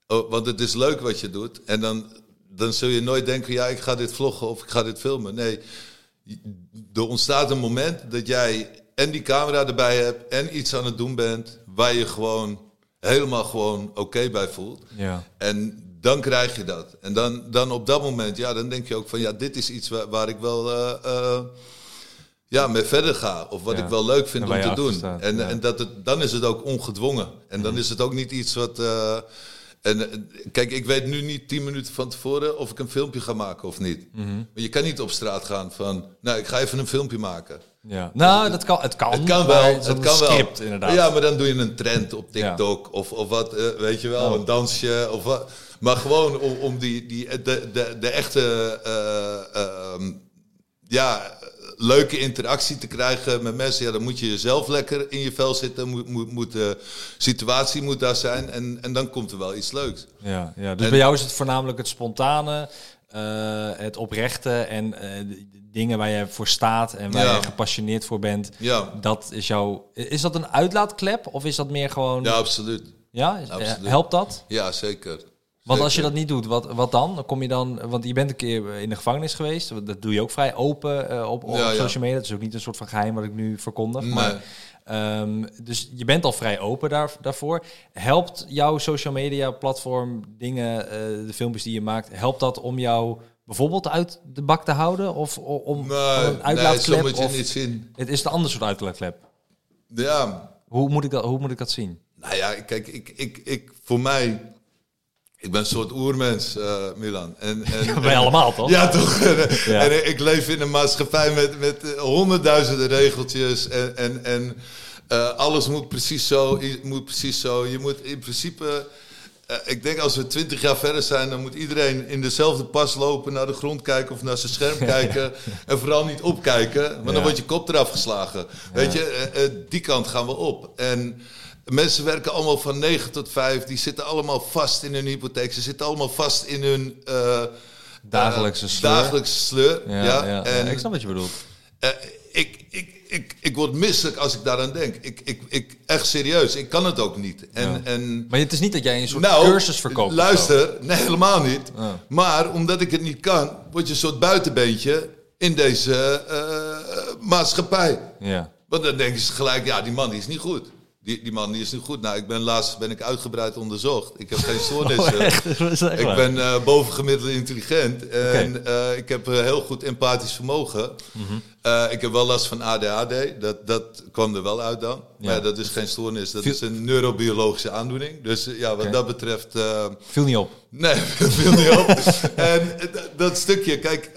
[SPEAKER 3] Oh, want het is leuk wat je doet. En dan, dan zul je nooit denken, ja, ik ga dit vloggen of ik ga dit filmen. Nee, er ontstaat een moment dat jij en die camera erbij hebt en iets aan het doen bent waar je gewoon helemaal gewoon oké bij voelt.
[SPEAKER 2] Ja.
[SPEAKER 3] En dan krijg je dat. En dan, dan op dat moment, ja, dan denk je ook van ja, dit is iets waar, waar ik wel eh, eh, ja, mee verder ga. Of wat
[SPEAKER 2] Ja.
[SPEAKER 3] ik wel leuk vind om te doen.
[SPEAKER 2] staat,
[SPEAKER 3] En,
[SPEAKER 2] ja. Mhm.
[SPEAKER 3] en dat het, dan is het ook ongedwongen. En dan is het ook niet iets wat. eh, en kijk, ik weet nu niet tien minuten van tevoren of ik een filmpje ga maken of niet.
[SPEAKER 2] Mhm.
[SPEAKER 3] Maar je kan niet op straat gaan van, nou, ik ga even een filmpje maken.
[SPEAKER 2] Ja. Nou, dat kan, het kan.
[SPEAKER 3] Het kan wel,
[SPEAKER 2] het
[SPEAKER 3] het kan
[SPEAKER 2] script,
[SPEAKER 3] wel.
[SPEAKER 2] inderdaad.
[SPEAKER 3] Ja, maar dan doe je een trend op TikTok of, of wat, eh, weet je wel,
[SPEAKER 2] Oh.
[SPEAKER 3] een dansje of wat. Maar gewoon om, om die, die, de, de, de echte, eh, ehm, ja, leuke interactie te krijgen met mensen. Ja, dan moet je jezelf lekker in je vel zitten, moet, moet, moet de situatie moet daar zijn en, en dan komt er wel iets leuks.
[SPEAKER 2] Ja, ja. Dus
[SPEAKER 3] En-
[SPEAKER 2] bij jou is het voornamelijk het spontane, eh, het oprechte en eh, dingen waar je voor staat en waar
[SPEAKER 3] Ja.
[SPEAKER 2] je gepassioneerd voor bent.
[SPEAKER 3] Ja,
[SPEAKER 2] Dat is jouw. Is dat een uitlaatklep of is dat meer gewoon.
[SPEAKER 3] ja absoluut.
[SPEAKER 2] Ja?
[SPEAKER 3] Absoluut.
[SPEAKER 2] Helpt dat?
[SPEAKER 3] Ja, zeker.
[SPEAKER 2] Want als je
[SPEAKER 3] Zeker.
[SPEAKER 2] dat niet doet, wat, wat dan? Dan kom je dan, want je bent een keer in de gevangenis geweest. Dat doe je ook vrij open eh, op, op
[SPEAKER 3] Ja,
[SPEAKER 2] social media. Dat is ook niet een soort van geheim wat ik nu verkondig.
[SPEAKER 3] Nee.
[SPEAKER 2] Maar, ehm, dus je bent al vrij open daar, daarvoor. Helpt jouw social media platform dingen, eh, de filmpjes die je maakt, helpt dat om jou bijvoorbeeld uit de bak te houden? Of om
[SPEAKER 3] Nee,
[SPEAKER 2] een
[SPEAKER 3] nee,
[SPEAKER 2] uitlaatklep? of-
[SPEAKER 3] niet zien.
[SPEAKER 2] Het is een ander soort uitlaatklep.
[SPEAKER 3] Ja,
[SPEAKER 2] Hoe moet ik dat, hoe moet ik dat zien?
[SPEAKER 3] Nou ja, kijk, ik, ik, ik, voor mij, ik ben een soort oermens, eh, Milan. En, [laughs] en,
[SPEAKER 2] Wij allemaal, toch?
[SPEAKER 3] Ja, toch? [laughs] En,
[SPEAKER 2] Ja.
[SPEAKER 3] en ik leef in een maatschappij met, met eh, honderdduizenden regeltjes en, en, en eh, alles moet precies zo, moet precies zo. Je moet in principe, ik denk als we twintig jaar verder zijn, dan moet iedereen in dezelfde pas lopen, naar de grond kijken of naar zijn scherm [laughs] kijken en vooral niet opkijken, want dan wordt je kop eraf geslagen. Weet je, die kant gaan we op. En Mensen werken allemaal van 9 tot 5. Die zitten allemaal vast in hun hypotheek. Ze zitten allemaal vast in hun eh,
[SPEAKER 2] Dagelijkse
[SPEAKER 3] eh,
[SPEAKER 2] sleur.
[SPEAKER 3] dagelijkse sleur.
[SPEAKER 2] Ja,
[SPEAKER 3] Ja,
[SPEAKER 2] ja, ja.
[SPEAKER 3] En,
[SPEAKER 2] ik snap wat je bedoelt.
[SPEAKER 3] Eh, ik, ik, ik, ik word misselijk als ik daaraan denk. Ik, ik, ik, echt serieus, ik kan het ook niet. En,
[SPEAKER 2] Ja.
[SPEAKER 3] en
[SPEAKER 2] Maar het is niet dat jij een soort
[SPEAKER 3] nou,
[SPEAKER 2] cursus verkoopt.
[SPEAKER 3] Luister, nee, helemaal niet. Maar omdat ik het niet kan, word je een soort buitenbeentje in deze maatschappij.
[SPEAKER 2] Ja.
[SPEAKER 3] Want dan denken ze gelijk, ja, die man die is niet goed. Die, die man die is niet goed. Nou, ik ben laatst ben ik uitgebreid onderzocht. Ik heb geen [laughs] stoornissen.
[SPEAKER 2] Oh,
[SPEAKER 3] Ik
[SPEAKER 2] waar.
[SPEAKER 3] ben eh, bovengemiddeld intelligent en eh, ik heb een heel goed empathisch vermogen.
[SPEAKER 2] Mhm.
[SPEAKER 3] Ik heb wel last van ADHD, dat, dat kwam er wel uit dan. Maar
[SPEAKER 2] Ja.
[SPEAKER 3] ja, dat is geen stoornis, dat
[SPEAKER 2] Viel-
[SPEAKER 3] is een neurobiologische aandoening. Dus ja, wat dat betreft,
[SPEAKER 2] Viel niet op.
[SPEAKER 3] nee, [laughs] viel niet op. en dat stukje, kijk,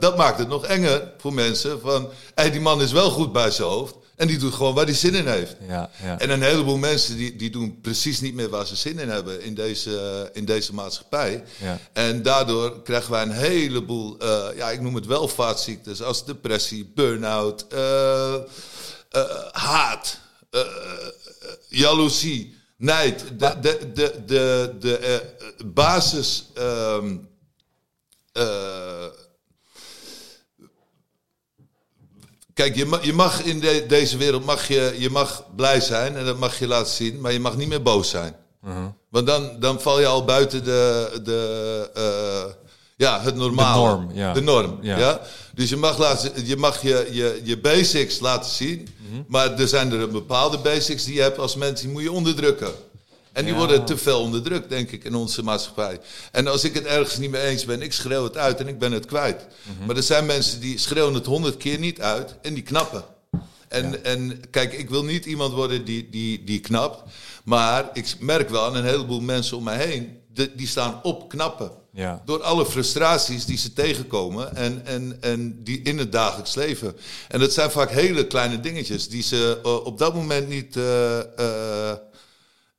[SPEAKER 3] dat maakt het nog enger voor mensen. Van, hey, die man is wel goed bij zijn hoofd en die doet gewoon waar hij zin in heeft.
[SPEAKER 2] Ja, ja.
[SPEAKER 3] En een heleboel mensen die, die doen precies niet meer waar ze zin in hebben in deze, in deze maatschappij.
[SPEAKER 2] Ja.
[SPEAKER 3] En daardoor krijgen wij een heleboel, eh, ja, ik noem het welvaartsziektes als depressie, burn-out, eh, eh, haat, jaloezie, nijd. De, de, de, de, de basis. ehm, eh, Kijk, je mag, je mag in de- deze wereld mag je, je mag blij zijn en dat mag je laten zien, maar je mag niet meer boos zijn.
[SPEAKER 2] Mhm.
[SPEAKER 3] Want dan, dan val je al buiten de, de, eh, ja, het normale.
[SPEAKER 2] De norm, ja.
[SPEAKER 3] De norm,
[SPEAKER 2] Ja.
[SPEAKER 3] ja. Dus je mag, laten, je, mag je, je, je basics laten zien,
[SPEAKER 2] Mhm.
[SPEAKER 3] maar er zijn er bepaalde basics die je hebt als mens, die moet je onderdrukken. En die
[SPEAKER 2] Ja.
[SPEAKER 3] worden te veel onderdrukt, denk ik, in onze maatschappij. En als ik het ergens niet mee eens ben, ik schreeuw het uit en ik ben het kwijt.
[SPEAKER 2] Mhm.
[SPEAKER 3] Maar er zijn mensen die schreeuwen het honderd keer niet uit en die knappen. En, en kijk, ik wil niet iemand worden die, die, die knapt. Maar ik merk wel aan een heleboel mensen om mij heen, de- die staan op knappen.
[SPEAKER 2] Ja.
[SPEAKER 3] Door alle frustraties die ze tegenkomen en, en, en die in het dagelijks leven. En dat zijn vaak hele kleine dingetjes die ze eh, op dat moment niet, eh, eh,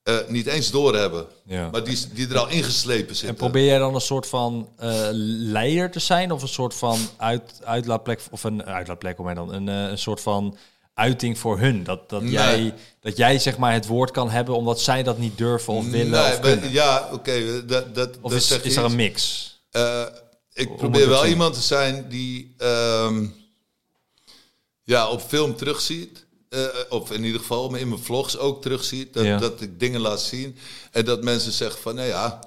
[SPEAKER 3] eh, niet eens doorhebben.
[SPEAKER 2] Ja.
[SPEAKER 3] Maar die, die er al ingeslepen zitten.
[SPEAKER 2] En probeer jij dan een soort van eh, leider te zijn of een soort van uit, uitlaatplek of een uitlaatplek om mij dan een, eh, een soort van uiting voor hun dat dat
[SPEAKER 3] Nee.
[SPEAKER 2] jij dat jij zeg maar het woord kan hebben omdat zij dat niet durven of willen
[SPEAKER 3] Nee,
[SPEAKER 2] of
[SPEAKER 3] maar- ja, oké. dat, dat,
[SPEAKER 2] of
[SPEAKER 3] dat
[SPEAKER 2] is,
[SPEAKER 3] zeg je
[SPEAKER 2] is er een mix?
[SPEAKER 3] Eh, ik probeer wel iemand te zijn die ehm, ja, op film terugziet. Eh, of in ieder geval in mijn vlogs ook terugziet. Dat,
[SPEAKER 2] Ja.
[SPEAKER 3] dat ik dingen laat zien. En dat mensen zeggen van, nou ja,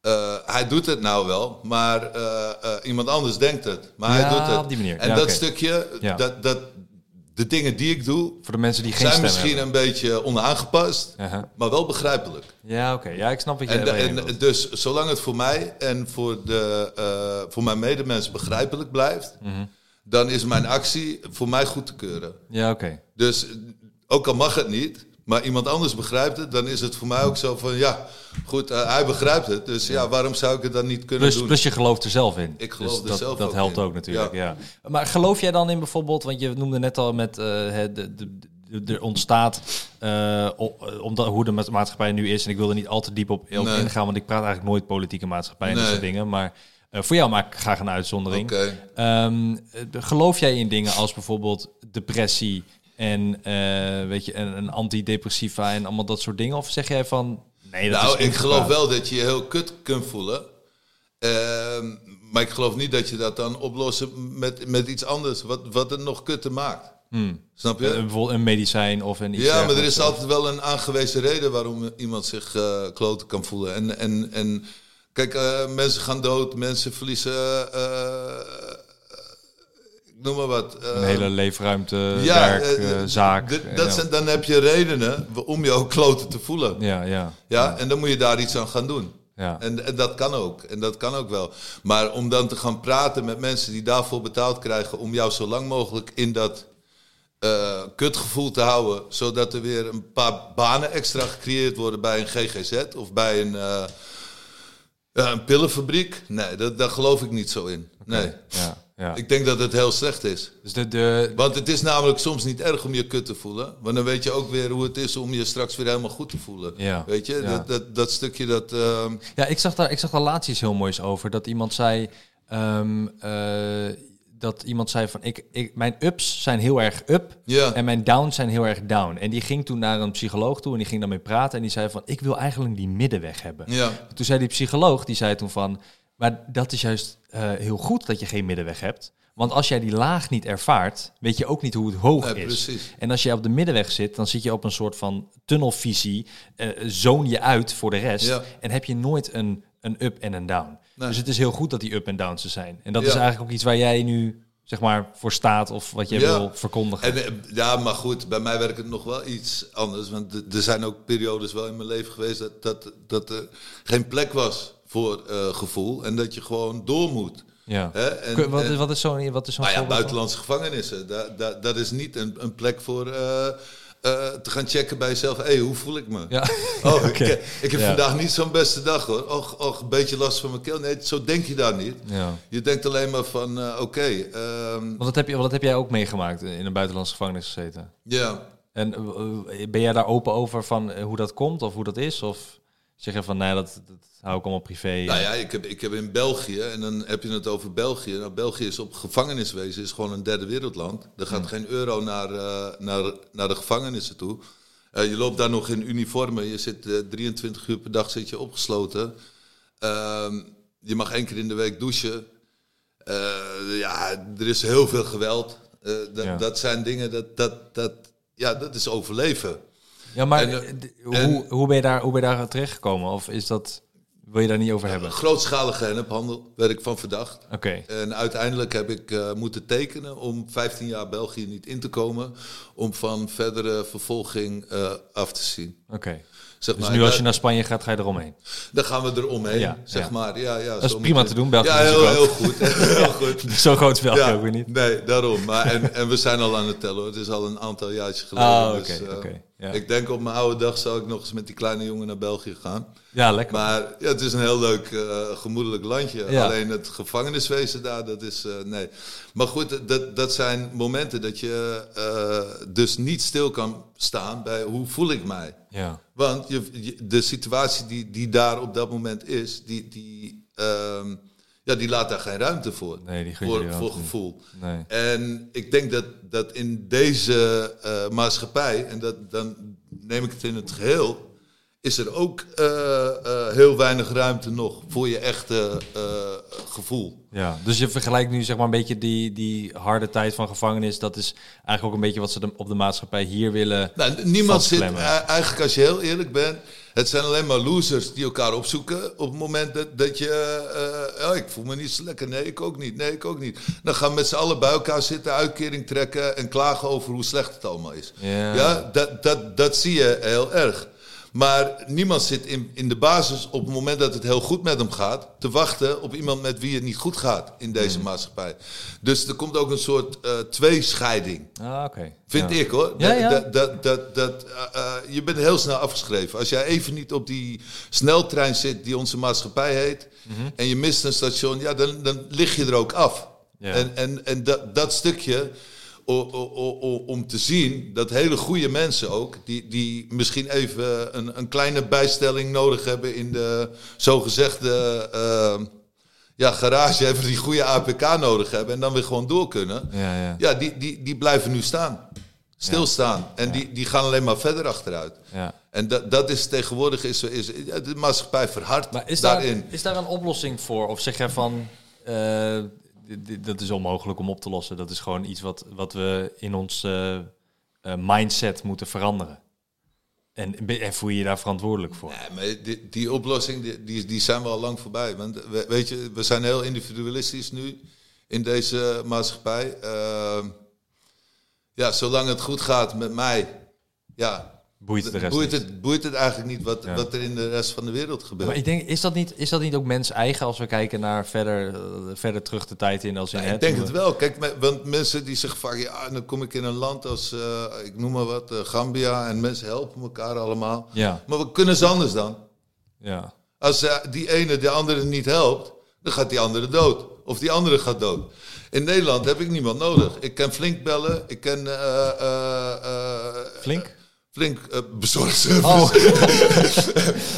[SPEAKER 3] eh, hij doet het nou wel. Maar eh, eh, iemand anders denkt het. Maar
[SPEAKER 2] Ja,
[SPEAKER 3] hij doet het.
[SPEAKER 2] op die manier.
[SPEAKER 3] En
[SPEAKER 2] Ja,
[SPEAKER 3] dat stukje, dat, dat, de dingen die ik doe,
[SPEAKER 2] Voor de mensen die geen
[SPEAKER 3] zijn misschien
[SPEAKER 2] hebben.
[SPEAKER 3] een beetje onaangepast. Maar wel begrijpelijk.
[SPEAKER 2] Ja, oké. Ja, ik snap wat je
[SPEAKER 3] En,
[SPEAKER 2] heen
[SPEAKER 3] en dus zolang het voor mij en voor, de, eh, voor mijn medemensen begrijpelijk blijft,
[SPEAKER 2] Mhm.
[SPEAKER 3] Dan is mijn actie voor mij goed te keuren.
[SPEAKER 2] Ja, oké.
[SPEAKER 3] Dus ook al mag het niet, maar iemand anders begrijpt het, dan is het voor mij ook zo van ja, goed, eh, hij begrijpt het. Dus ja. waarom zou ik het dan niet kunnen
[SPEAKER 2] Plus,
[SPEAKER 3] doen?
[SPEAKER 2] plus je gelooft er zelf in.
[SPEAKER 3] Ik geloof er
[SPEAKER 2] dat,
[SPEAKER 3] zelf
[SPEAKER 2] Dat
[SPEAKER 3] ook
[SPEAKER 2] helpt
[SPEAKER 3] in.
[SPEAKER 2] ook natuurlijk, ja.
[SPEAKER 3] Ja.
[SPEAKER 2] Maar geloof jij dan in bijvoorbeeld, want je noemde net al met eh, de, de, de, er ontstaat, eh, omdat hoe de ma- maatschappij nu is, en ik wil er niet al te diep op, op
[SPEAKER 3] Nee.
[SPEAKER 2] ingaan, want ik praat eigenlijk nooit politieke maatschappij en dat soort dingen, maar eh, voor jou maak ik graag een uitzondering.
[SPEAKER 3] Oké.
[SPEAKER 2] Ehm, eh, geloof jij in dingen als bijvoorbeeld depressie en eh, weet je, een, antidepressiva en allemaal dat soort dingen? Of zeg jij van nee, dat
[SPEAKER 3] nou,
[SPEAKER 2] is
[SPEAKER 3] ik geloof wel dat je je heel kut kunt voelen. Ehm, maar ik geloof niet dat je dat dan oplost met, met iets anders, wat, wat het nog kutter maakt. Snap je?
[SPEAKER 2] Eh, bijvoorbeeld een medicijn of een iets
[SPEAKER 3] Ja, maar er is altijd wel een aangewezen reden waarom iemand zich kloten kan voelen. En, en, en kijk, eh, mensen gaan dood, mensen verliezen, eh, ik noem maar wat. eh,
[SPEAKER 2] Een hele leefruimte,
[SPEAKER 3] ja,
[SPEAKER 2] werk,
[SPEAKER 3] eh,
[SPEAKER 2] eh, zaak.
[SPEAKER 3] d-
[SPEAKER 2] eh,
[SPEAKER 3] dat
[SPEAKER 2] ja.
[SPEAKER 3] zijn, dan heb je redenen om je ook [laughs] kloten te voelen.
[SPEAKER 2] ja, ja,
[SPEAKER 3] Ja, en dan moet je daar iets aan gaan doen.
[SPEAKER 2] ja.
[SPEAKER 3] En, en dat kan ook. En dat kan ook wel. Maar om dan te gaan praten met mensen die daarvoor betaald krijgen om jou zo lang mogelijk in dat eh, kutgevoel te houden, zodat er weer een paar banen extra gecreëerd worden bij een GGZ of bij een, eh, ja, een pillenfabriek. Nee, dat, daar geloof ik niet zo in. Nee.
[SPEAKER 2] ja, ja.
[SPEAKER 3] Ik denk dat het heel slecht is.
[SPEAKER 2] dus de, de,
[SPEAKER 3] Want het is namelijk soms niet erg om je kut te voelen. Want dan weet je ook weer hoe het is om je straks weer helemaal goed te voelen.
[SPEAKER 2] Ja.
[SPEAKER 3] Weet je, dat, dat, dat stukje dat... ehm,
[SPEAKER 2] ja, ik zag daar, ik zag daar laatst iets heel moois over. Dat iemand zei, ehm, eh, dat iemand zei van, ik, ik, mijn ups zijn heel erg up
[SPEAKER 3] Ja.
[SPEAKER 2] en mijn downs zijn heel erg down. En die ging toen naar een psycholoog toe en die ging daarmee praten en die zei van, ik wil eigenlijk die middenweg hebben.
[SPEAKER 3] ja.
[SPEAKER 2] Toen zei die psycholoog, die zei toen van, maar dat is juist eh, heel goed dat je geen middenweg hebt. Want als jij die laag niet ervaart, weet je ook niet hoe het hoog
[SPEAKER 3] Nee,
[SPEAKER 2] is.
[SPEAKER 3] precies.
[SPEAKER 2] En als je op de middenweg zit, dan zit je op een soort van tunnelvisie. eh zoon je uit voor de rest.
[SPEAKER 3] Ja.
[SPEAKER 2] En heb je nooit een, een up en een down.
[SPEAKER 3] Nee.
[SPEAKER 2] Dus het is heel goed dat die up en downs er zijn. En dat
[SPEAKER 3] Ja.
[SPEAKER 2] is eigenlijk ook iets waar jij nu, zeg maar, voor staat. Of wat je
[SPEAKER 3] Ja.
[SPEAKER 2] wil verkondigen.
[SPEAKER 3] En, eh, ja, maar goed, bij mij werkt het nog wel iets anders. Want er zijn ook periodes wel in mijn leven geweest dat, dat, dat er geen plek was voor eh, gevoel. En dat je gewoon door moet.
[SPEAKER 2] ja.
[SPEAKER 3] Hè? En,
[SPEAKER 2] Kun- wat,
[SPEAKER 3] en-
[SPEAKER 2] is, wat is zo'n wat is zo'n
[SPEAKER 3] nou ja,
[SPEAKER 2] van?
[SPEAKER 3] buitenlandse gevangenissen. Dat, dat, dat is niet een, een plek voor eh, eh, te gaan checken bij jezelf. Hé, hoe voel ik me?
[SPEAKER 2] Ja.
[SPEAKER 3] Oh, [laughs] ik, ik heb
[SPEAKER 2] Ja.
[SPEAKER 3] vandaag niet zo'n beste dag hoor. Och, och, een beetje last van mijn keel. Nee, zo denk je daar niet.
[SPEAKER 2] Ja.
[SPEAKER 3] Je denkt alleen maar van, eh, oké, ehm,
[SPEAKER 2] Want dat heb, je, wat heb jij ook meegemaakt in een buitenlandse gevangenis gezeten?
[SPEAKER 3] ja.
[SPEAKER 2] En eh, ben jij daar open over van eh, hoe dat komt of hoe dat is? Of zeg je van, nee, dat, dat hou ik allemaal privé?
[SPEAKER 3] Nou ja, ik heb, ik heb in België, en dan heb je het over België. Nou, België is op gevangeniswezen, is gewoon een derde wereldland. Er gaat geen euro naar, eh, naar, naar de gevangenissen toe. Eh, je loopt daar nog in uniformen. Je zit eh, 23 uur per dag zit je opgesloten. Ehm, je mag één keer in de week douchen. Eh, ja, er is heel veel geweld. Eh, dat,
[SPEAKER 2] Ja.
[SPEAKER 3] dat zijn dingen, dat, dat, dat, ja, dat is overleven.
[SPEAKER 2] Ja, maar
[SPEAKER 3] En,
[SPEAKER 2] eh,
[SPEAKER 3] eh,
[SPEAKER 2] hoe,
[SPEAKER 3] en-
[SPEAKER 2] hoe, ben je daar, hoe ben je daar terechtgekomen? Of is dat, wil je daar niet over hebben?
[SPEAKER 3] Grootschalige hennephandel werd ik van verdacht.
[SPEAKER 2] Oké,
[SPEAKER 3] En uiteindelijk heb ik eh, moeten tekenen om 15 jaar België niet in te komen. Om van verdere vervolging eh, af te zien.
[SPEAKER 2] oké.
[SPEAKER 3] Zeg
[SPEAKER 2] Dus
[SPEAKER 3] maar,
[SPEAKER 2] nu als je naar Spanje gaat, ga je eromheen.
[SPEAKER 3] Dan gaan we er omheen,
[SPEAKER 2] Ja,
[SPEAKER 3] zeg
[SPEAKER 2] ja.
[SPEAKER 3] maar. Ja, ja,
[SPEAKER 2] Dat is
[SPEAKER 3] zo
[SPEAKER 2] prima te doen, België
[SPEAKER 3] Ja, heel, goed. [laughs] heel goed.
[SPEAKER 2] Zo groot is België
[SPEAKER 3] Ja,
[SPEAKER 2] ook weer niet.
[SPEAKER 3] nee, daarom. Maar en, en we zijn al aan het tellen hoor. Het is al een aantal jaartjes geleden.
[SPEAKER 2] Ah, oké,
[SPEAKER 3] dus, eh,
[SPEAKER 2] oké, ja.
[SPEAKER 3] Ik denk op mijn oude dag zou ik nog eens met die kleine jongen naar België gaan.
[SPEAKER 2] Ja, lekker.
[SPEAKER 3] Maar ja, het is een heel leuk, eh, gemoedelijk landje.
[SPEAKER 2] Ja.
[SPEAKER 3] Alleen het gevangeniswezen daar, dat is... eh, nee. Maar goed, dat, dat zijn momenten dat je eh, dus niet stil kan staan bij hoe voel ik mij.
[SPEAKER 2] ja.
[SPEAKER 3] Want je, je- de situatie die, die daar op dat moment is, die, die, ehm, ja, die laat daar geen ruimte voor.
[SPEAKER 2] Nee, die
[SPEAKER 3] voor,
[SPEAKER 2] die
[SPEAKER 3] gevoel.
[SPEAKER 2] Nee.
[SPEAKER 3] En ik denk dat, dat in deze eh, maatschappij, en dat, dan neem ik het in het geheel, is er ook eh, eh, heel weinig ruimte nog voor je echte gevoel.
[SPEAKER 2] Ja, dus je vergelijkt nu zeg maar een beetje die, die harde tijd van gevangenis. Dat is eigenlijk ook een beetje wat ze de- op de maatschappij hier willen.
[SPEAKER 3] Nou, niemand zit,
[SPEAKER 2] Vastklemmen.
[SPEAKER 3] eh, eigenlijk als je heel eerlijk bent, het zijn alleen maar losers die elkaar opzoeken op het moment dat, dat je, eh, oh, ik voel me niet zo lekker, nee ik ook niet, nee ik ook niet. Dan gaan we met z'n allen bij elkaar zitten, uitkering trekken en klagen over hoe slecht het allemaal is.
[SPEAKER 2] Ja.
[SPEAKER 3] dat, dat, dat zie je heel erg. Maar niemand zit in, in de basis op het moment dat het heel goed met hem gaat, te wachten op iemand met wie het niet goed gaat in
[SPEAKER 2] Hmm.
[SPEAKER 3] deze maatschappij. Dus er komt ook een soort eh tweescheiding.
[SPEAKER 2] Ah, oké.
[SPEAKER 3] Vind
[SPEAKER 2] Ja.
[SPEAKER 3] ik hoor.
[SPEAKER 2] Ja, ja.
[SPEAKER 3] Dat, dat, dat, dat, eh, eh, je bent heel snel afgeschreven. Als jij even niet op die sneltrein zit die onze maatschappij heet.
[SPEAKER 2] Mhm.
[SPEAKER 3] en je mist een station, ja, dan, dan lig je er ook af.
[SPEAKER 2] Ja.
[SPEAKER 3] En, en, en dat, dat stukje. O- o- o- o- om te zien dat hele goede mensen ook, die, die misschien even een, een kleine bijstelling nodig hebben in de zogezegde eh, ja, garage, even die goede APK nodig hebben en dan weer gewoon door kunnen.
[SPEAKER 2] Ja, ja.
[SPEAKER 3] Ja, die, die, die blijven nu staan. Stilstaan. En die, die gaan alleen maar verder achteruit.
[SPEAKER 2] Ja.
[SPEAKER 3] En dat, dat is tegenwoordig, is, is, de maatschappij verhardt
[SPEAKER 2] Maar is daar,
[SPEAKER 3] daarin.
[SPEAKER 2] is daar een oplossing voor? Of zeg jij van, eh, dat is onmogelijk om op te lossen. Dat is gewoon iets wat, wat we in ons eh, eh, mindset moeten veranderen. En, voel je je daar verantwoordelijk voor?
[SPEAKER 3] Nee, maar die, die oplossing, die, die, zijn we al lang voorbij. Want we- weet je, we zijn heel individualistisch nu in deze maatschappij. Ehm, ja, zolang het goed gaat met mij, ja,
[SPEAKER 2] Boeit het de rest
[SPEAKER 3] boeit,
[SPEAKER 2] niet?
[SPEAKER 3] het, boeit het eigenlijk niet wat,
[SPEAKER 2] Ja.
[SPEAKER 3] wat er in de rest van de wereld gebeurt.
[SPEAKER 2] Maar ik denk, is dat niet, is dat niet ook mens eigen als we kijken naar verder, eh, verder terug de tijd in als in
[SPEAKER 3] Ja,
[SPEAKER 2] het?
[SPEAKER 3] ik denk het wel. Kijk, me- want mensen die zeggen vaak, ja, dan kom ik in een land als, eh, ik noem maar wat, eh, Gambia, en mensen helpen elkaar allemaal.
[SPEAKER 2] Ja,
[SPEAKER 3] Maar wat kunnen ze anders dan?
[SPEAKER 2] ja.
[SPEAKER 3] Als die ene de andere niet helpt, dan gaat die andere dood. Of die andere gaat dood. In Nederland heb ik niemand nodig. Ik kan flink bellen. Ik kan eh, eh, eh,
[SPEAKER 2] Flink?
[SPEAKER 3] Flink eh, bezorgservice.
[SPEAKER 2] Oh,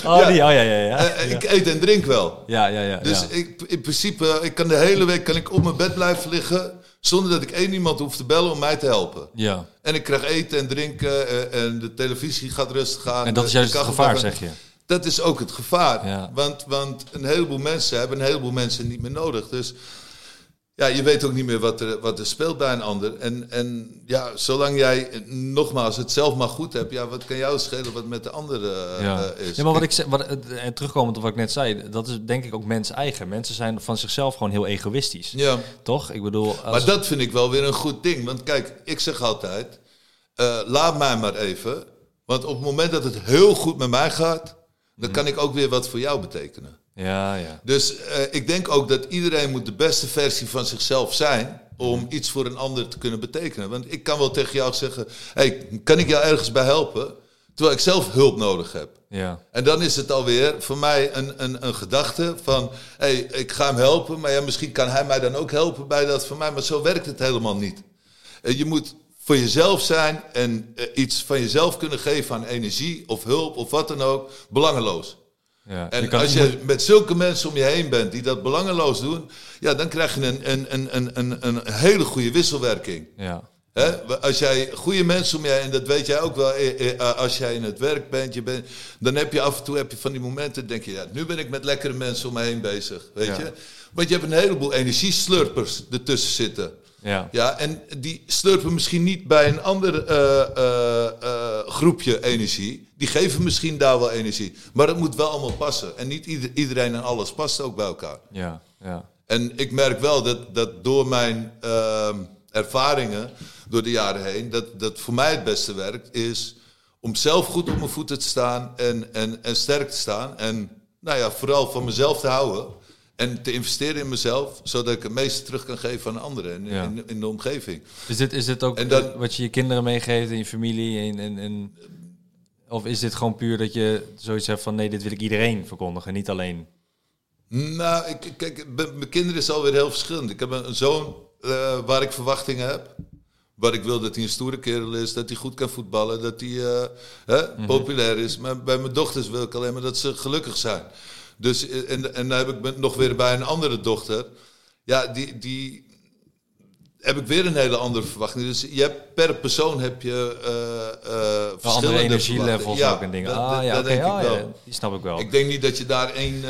[SPEAKER 2] oh, [laughs]
[SPEAKER 3] Ja.
[SPEAKER 2] die, oh ja, ja, ja.
[SPEAKER 3] Eh, Ik eet en drink wel.
[SPEAKER 2] Ja, ja, ja.
[SPEAKER 3] Dus
[SPEAKER 2] ja.
[SPEAKER 3] ik, in principe, ik kan de hele week kan ik op mijn bed blijven liggen. Zonder dat ik één iemand hoef te bellen om mij te helpen.
[SPEAKER 2] ja.
[SPEAKER 3] En ik krijg eten en drinken eh, en de televisie gaat rustig aan.
[SPEAKER 2] En dat is juist het gevaar, zeg je.
[SPEAKER 3] Dat is ook het gevaar.
[SPEAKER 2] Ja.
[SPEAKER 3] Want, want een heleboel mensen hebben een heleboel mensen niet meer nodig. Dus ja, je weet ook niet meer wat er, wat er speelt bij een ander. En, en ja, zolang jij eh, nogmaals het zelf maar goed hebt, ja, wat kan jou schelen wat met de andere eh,
[SPEAKER 2] Ja.
[SPEAKER 3] eh, is?
[SPEAKER 2] ja, maar wat ik zeg, wat, eh, en terugkomend op wat ik net zei, dat is denk ik ook mens eigen. Mensen zijn van zichzelf gewoon heel egoïstisch.
[SPEAKER 3] ja.
[SPEAKER 2] Toch? Ik bedoel, als,
[SPEAKER 3] Maar dat vind ik wel weer een goed ding. Want kijk, ik zeg altijd, eh, laat mij maar even. Want op het moment dat het heel goed met mij gaat, dan kan ik ook weer wat voor jou betekenen.
[SPEAKER 2] Ja, ja.
[SPEAKER 3] Dus eh, ik denk ook dat iedereen moet de beste versie van zichzelf zijn om iets voor een ander te kunnen betekenen. Want ik kan wel tegen jou zeggen, hey, kan ik jou ergens bij helpen? Terwijl ik zelf hulp nodig heb.
[SPEAKER 2] Ja,
[SPEAKER 3] En dan is het alweer voor mij een, een, een gedachte van... hey, ik ga hem helpen, maar ja, misschien kan hij mij dan ook helpen bij dat van mij. Maar zo werkt het helemaal niet. Eh, Je moet voor jezelf zijn en eh, iets van jezelf kunnen geven aan energie of hulp of wat dan ook. Belangeloos.
[SPEAKER 2] Ja.
[SPEAKER 3] En als je met zulke mensen om je heen bent die dat belangeloos doen... ja, dan krijg je een, een, een, een, een, een hele goede wisselwerking.
[SPEAKER 2] Ja?
[SPEAKER 3] Als jij goede mensen om je heen, en dat weet jij ook wel, eh, eh, als jij in het werk bent, je bent, dan heb je af en toe heb je van die momenten, denk je, ja, nu ben ik met lekkere mensen om me heen bezig, weet
[SPEAKER 2] Ja.
[SPEAKER 3] je. Want je hebt een heleboel energieslurpers ertussen zitten.
[SPEAKER 2] Ja.
[SPEAKER 3] Ja, en die slurpen misschien niet bij een ander eh, eh, eh, groepje energie. Die geven misschien daar wel energie. Maar het moet wel allemaal passen. En niet ieder- iedereen en alles past ook bij elkaar.
[SPEAKER 2] ja, ja.
[SPEAKER 3] En ik merk wel dat, dat door mijn ehm, ervaringen door de jaren heen, dat, dat voor mij het beste werkt, is om zelf goed op mijn voeten te staan en, en, en sterk te staan. En nou ja, vooral van mezelf te houden. En te investeren in mezelf, zodat ik het meeste terug kan geven aan anderen en
[SPEAKER 2] Ja.
[SPEAKER 3] in, in de omgeving.
[SPEAKER 2] Is dit, is dit ook
[SPEAKER 3] dan-
[SPEAKER 2] eh, wat je je kinderen meegeeft en je familie? En, en, en, of is dit gewoon puur dat je zoiets hebt van nee, dit wil ik iedereen verkondigen, niet alleen.
[SPEAKER 3] Nou, ik, kijk, mijn kinderen is alweer heel verschillend. Ik heb een, een zoon eh, waar ik verwachtingen heb. Waar ik wil dat hij een stoere kerel is, dat hij goed kan voetballen, dat hij eh, hè, populair is. Maar bij mijn dochters wil ik alleen maar dat ze gelukkig zijn. Dus, eh, en, en dan heb ik nog weer bij een andere dochter. Ja, die, die heb ik weer een hele andere verwachting. Dus je hebt, per persoon heb je eh
[SPEAKER 2] Andere
[SPEAKER 3] verschillende
[SPEAKER 2] energielevels
[SPEAKER 3] verwachtingen.
[SPEAKER 2] ook en dingen.
[SPEAKER 3] dat-
[SPEAKER 2] ah ja,
[SPEAKER 3] dat denk
[SPEAKER 2] ah,
[SPEAKER 3] ik wel.
[SPEAKER 2] ja, die snap ik wel.
[SPEAKER 3] Ik denk niet dat je daar één...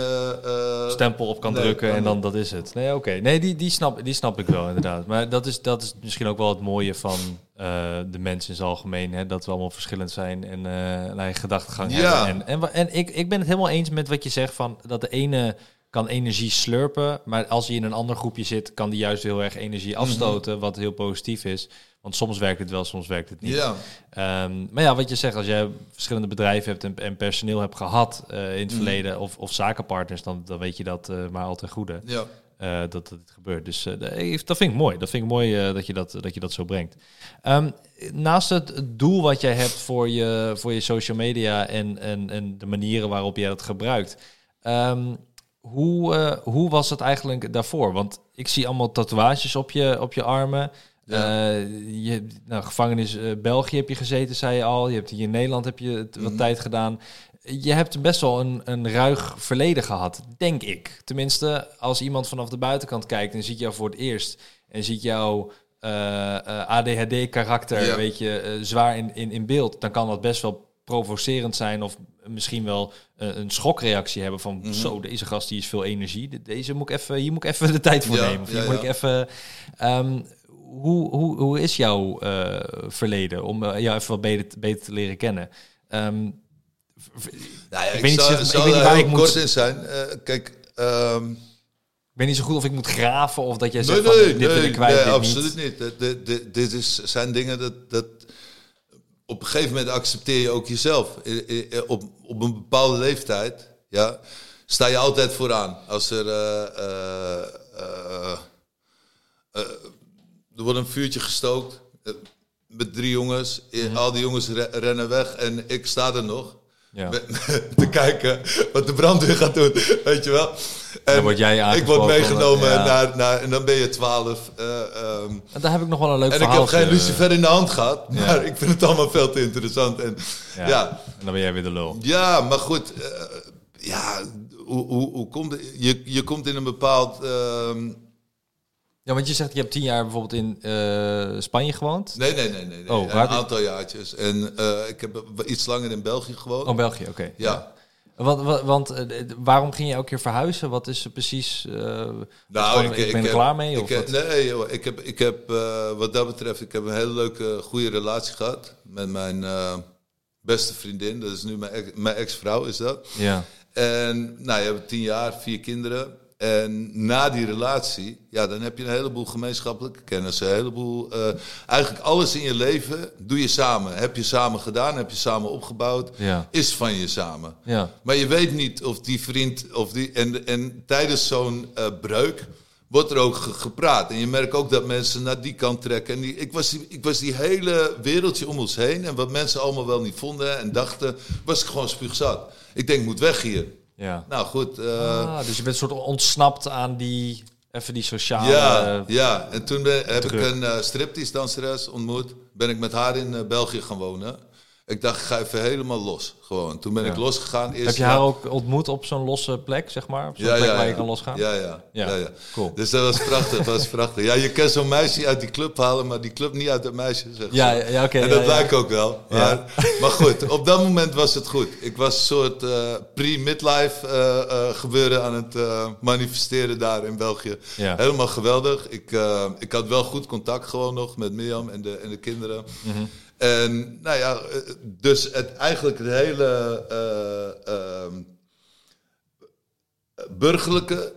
[SPEAKER 3] eh,
[SPEAKER 2] stempel op kan
[SPEAKER 3] Nee,
[SPEAKER 2] drukken en dan dat is het. Nee, oké. Nee, die, die, snap, die snap ik wel inderdaad. Maar dat is, dat is misschien ook wel het mooie van de mensen in zijn algemeen. Hè? Dat we allemaal verschillend zijn en een eigen gedachtegang
[SPEAKER 3] Ja.
[SPEAKER 2] hebben. En, en, en ik, ik ben het helemaal eens met wat je zegt van dat de ene kan energie slurpen, maar als hij in een ander groepje zit, kan die juist heel erg energie
[SPEAKER 3] Mhm.
[SPEAKER 2] afstoten, wat heel positief is. Want soms werkt het wel, soms werkt het niet.
[SPEAKER 3] Ja.
[SPEAKER 2] Ehm, maar ja, wat je zegt, als jij verschillende bedrijven hebt en, en personeel hebt gehad eh, in het
[SPEAKER 3] Mhm.
[SPEAKER 2] verleden, of, of zakenpartners, dan, dan weet je dat eh, maar al ten goede.
[SPEAKER 3] Ja.
[SPEAKER 2] eh, dat dat het gebeurt. Dus dat- dat vind ik mooi. Dat vind ik mooi dat, je dat, dat je dat zo brengt. Ehm, naast het doel wat jij hebt voor je, voor je social media en, en, en de manieren waarop jij dat gebruikt. ehm, hoe, eh, hoe was het eigenlijk daarvoor? Want ik zie allemaal tatoeages op je, op je armen.
[SPEAKER 3] Ja.
[SPEAKER 2] Eh, je, nou, gevangenis eh, België heb je gezeten, zei je al. Je hebt hier in Nederland heb je wat
[SPEAKER 3] Mhm.
[SPEAKER 2] tijd gedaan. Je hebt best wel een, een ruig verleden gehad, denk ik. Tenminste, als iemand vanaf de buitenkant kijkt en ziet jou voor het eerst en ziet jouw ADHD-karakter,
[SPEAKER 3] Ja.
[SPEAKER 2] weet je, zwaar in, in, in beeld, dan kan dat best wel provocerend zijn of misschien wel eh, een schokreactie hebben van
[SPEAKER 3] Mhm.
[SPEAKER 2] zo, deze gast die is veel energie. De- Deze moet ik even, hier moet ik even de tijd voor
[SPEAKER 3] Ja,
[SPEAKER 2] nemen. Of hier
[SPEAKER 3] ja,
[SPEAKER 2] moet
[SPEAKER 3] ja.
[SPEAKER 2] ik even. ehm, hoe, hoe, hoe is jouw eh, verleden om eh, jou even wat beter, beter te leren kennen? V-
[SPEAKER 3] Nou ik,
[SPEAKER 2] weet niet
[SPEAKER 3] zal,
[SPEAKER 2] zo- ik
[SPEAKER 3] zal
[SPEAKER 2] weet niet
[SPEAKER 3] er
[SPEAKER 2] waar ik moet-
[SPEAKER 3] kort in zijn. Kijk, ehm,
[SPEAKER 2] ik weet niet zo goed of ik moet graven of dat jij
[SPEAKER 3] nee,
[SPEAKER 2] zegt van
[SPEAKER 3] nee,
[SPEAKER 2] dit wil
[SPEAKER 3] nee,
[SPEAKER 2] ik kwijt,
[SPEAKER 3] nee,
[SPEAKER 2] dit
[SPEAKER 3] absoluut
[SPEAKER 2] niet.
[SPEAKER 3] niet. Dit- dit- dit- dit is, zijn dingen dat, dat... Op een gegeven moment accepteer je ook jezelf. Op, op een bepaalde leeftijd ja, sta je altijd vooraan. Als er... eh, eh, eh, er wordt een vuurtje gestookt met drie jongens.
[SPEAKER 2] Mhm.
[SPEAKER 3] Al die jongens re- rennen weg en ik sta er nog.
[SPEAKER 2] Ja. [laughs]
[SPEAKER 3] Te kijken wat de brandweer gaat doen, weet je wel. En
[SPEAKER 2] Dan word jij
[SPEAKER 3] ik word meegenomen
[SPEAKER 2] ja.
[SPEAKER 3] naar, naar, en dan ben je twaalf. eh, ehm,
[SPEAKER 2] En daar heb ik nog wel een leuk
[SPEAKER 3] en ik
[SPEAKER 2] verhaal.
[SPEAKER 3] heb geen lucifer in de hand gehad, maar
[SPEAKER 2] Ja.
[SPEAKER 3] ik vind het allemaal veel te interessant. En,
[SPEAKER 2] Ja. En dan ben jij weer de lul.
[SPEAKER 3] Ja, maar goed, eh, ja, hoe, hoe, hoe komt? Je, je komt in een bepaald... ehm,
[SPEAKER 2] Ja, want je zegt je hebt tien jaar bijvoorbeeld in eh, Spanje gewoond.
[SPEAKER 3] nee, nee, nee, nee. nee.
[SPEAKER 2] Oh,
[SPEAKER 3] een aantal jaartjes. En eh, ik heb iets langer in België gewoond.
[SPEAKER 2] Oh, België, oké.
[SPEAKER 3] ja.
[SPEAKER 2] Want, wa- want eh, waarom ging je elke keer verhuizen? Wat is er precies...
[SPEAKER 3] Nou,
[SPEAKER 2] gewoon, ik, ben er klaar mee?
[SPEAKER 3] Ik,
[SPEAKER 2] Of
[SPEAKER 3] heb- nee, joh, ik heb, ik heb wat dat betreft, ik heb een hele leuke, goede relatie gehad met mijn beste vriendin. Dat is nu mijn, ex- mijn ex-vrouw, is dat.
[SPEAKER 2] Ja.
[SPEAKER 3] En nou, je hebt tien jaar, vier kinderen. En na die relatie, ja, dan heb je een heleboel gemeenschappelijke kennis. Een heleboel, eh, eigenlijk alles in je leven doe je samen. Heb je samen gedaan, heb je samen opgebouwd,
[SPEAKER 2] Ja.
[SPEAKER 3] is van je samen.
[SPEAKER 2] Ja.
[SPEAKER 3] Maar je weet niet of die vriend of die. En, en tijdens zo'n eh, breuk wordt er ook ge- gepraat. En je merkt ook dat mensen naar die kant trekken. En die, ik, was die, ik was die hele wereldje om ons heen. En wat mensen allemaal wel niet vonden en dachten, was ik gewoon spuugzat. Ik denk, ik moet weg hier.
[SPEAKER 2] Ja.
[SPEAKER 3] Nou goed. eh,
[SPEAKER 2] Ah, dus je bent soort ontsnapt aan die... Even die sociale...
[SPEAKER 3] ja, ja, en toen ben, heb ik een uh, striptease danseres ontmoet. Ben ik met haar in eh, België gaan wonen. Ik dacht, ik ga even helemaal los. Gewoon. Toen ben
[SPEAKER 2] Ja.
[SPEAKER 3] ik losgegaan. Eerst
[SPEAKER 2] Heb je haar ook ontmoet op zo'n losse plek, zeg maar? Op zo'n plek waar je kan losgaan?
[SPEAKER 3] Ja, ja.
[SPEAKER 2] Ja,
[SPEAKER 3] ja. ja,
[SPEAKER 2] cool.
[SPEAKER 3] Dus dat was prachtig, dat was prachtig. Ja, je kan zo'n meisje uit die club halen, maar die club niet uit dat meisje. Zeg
[SPEAKER 2] Ja, ja, oké,
[SPEAKER 3] En dat lijkt ook wel. Maar, maar goed, op dat moment was het goed. Ik was een soort eh, pre-midlife eh, gebeuren aan het manifesteren daar in België.
[SPEAKER 2] Ja.
[SPEAKER 3] Helemaal geweldig. Ik, ik had wel goed contact gewoon nog met Mirjam en de, en de kinderen.
[SPEAKER 2] Mhm.
[SPEAKER 3] En nou ja, eh, dus het, eigenlijk het hele eh, ehm, burgerlijke,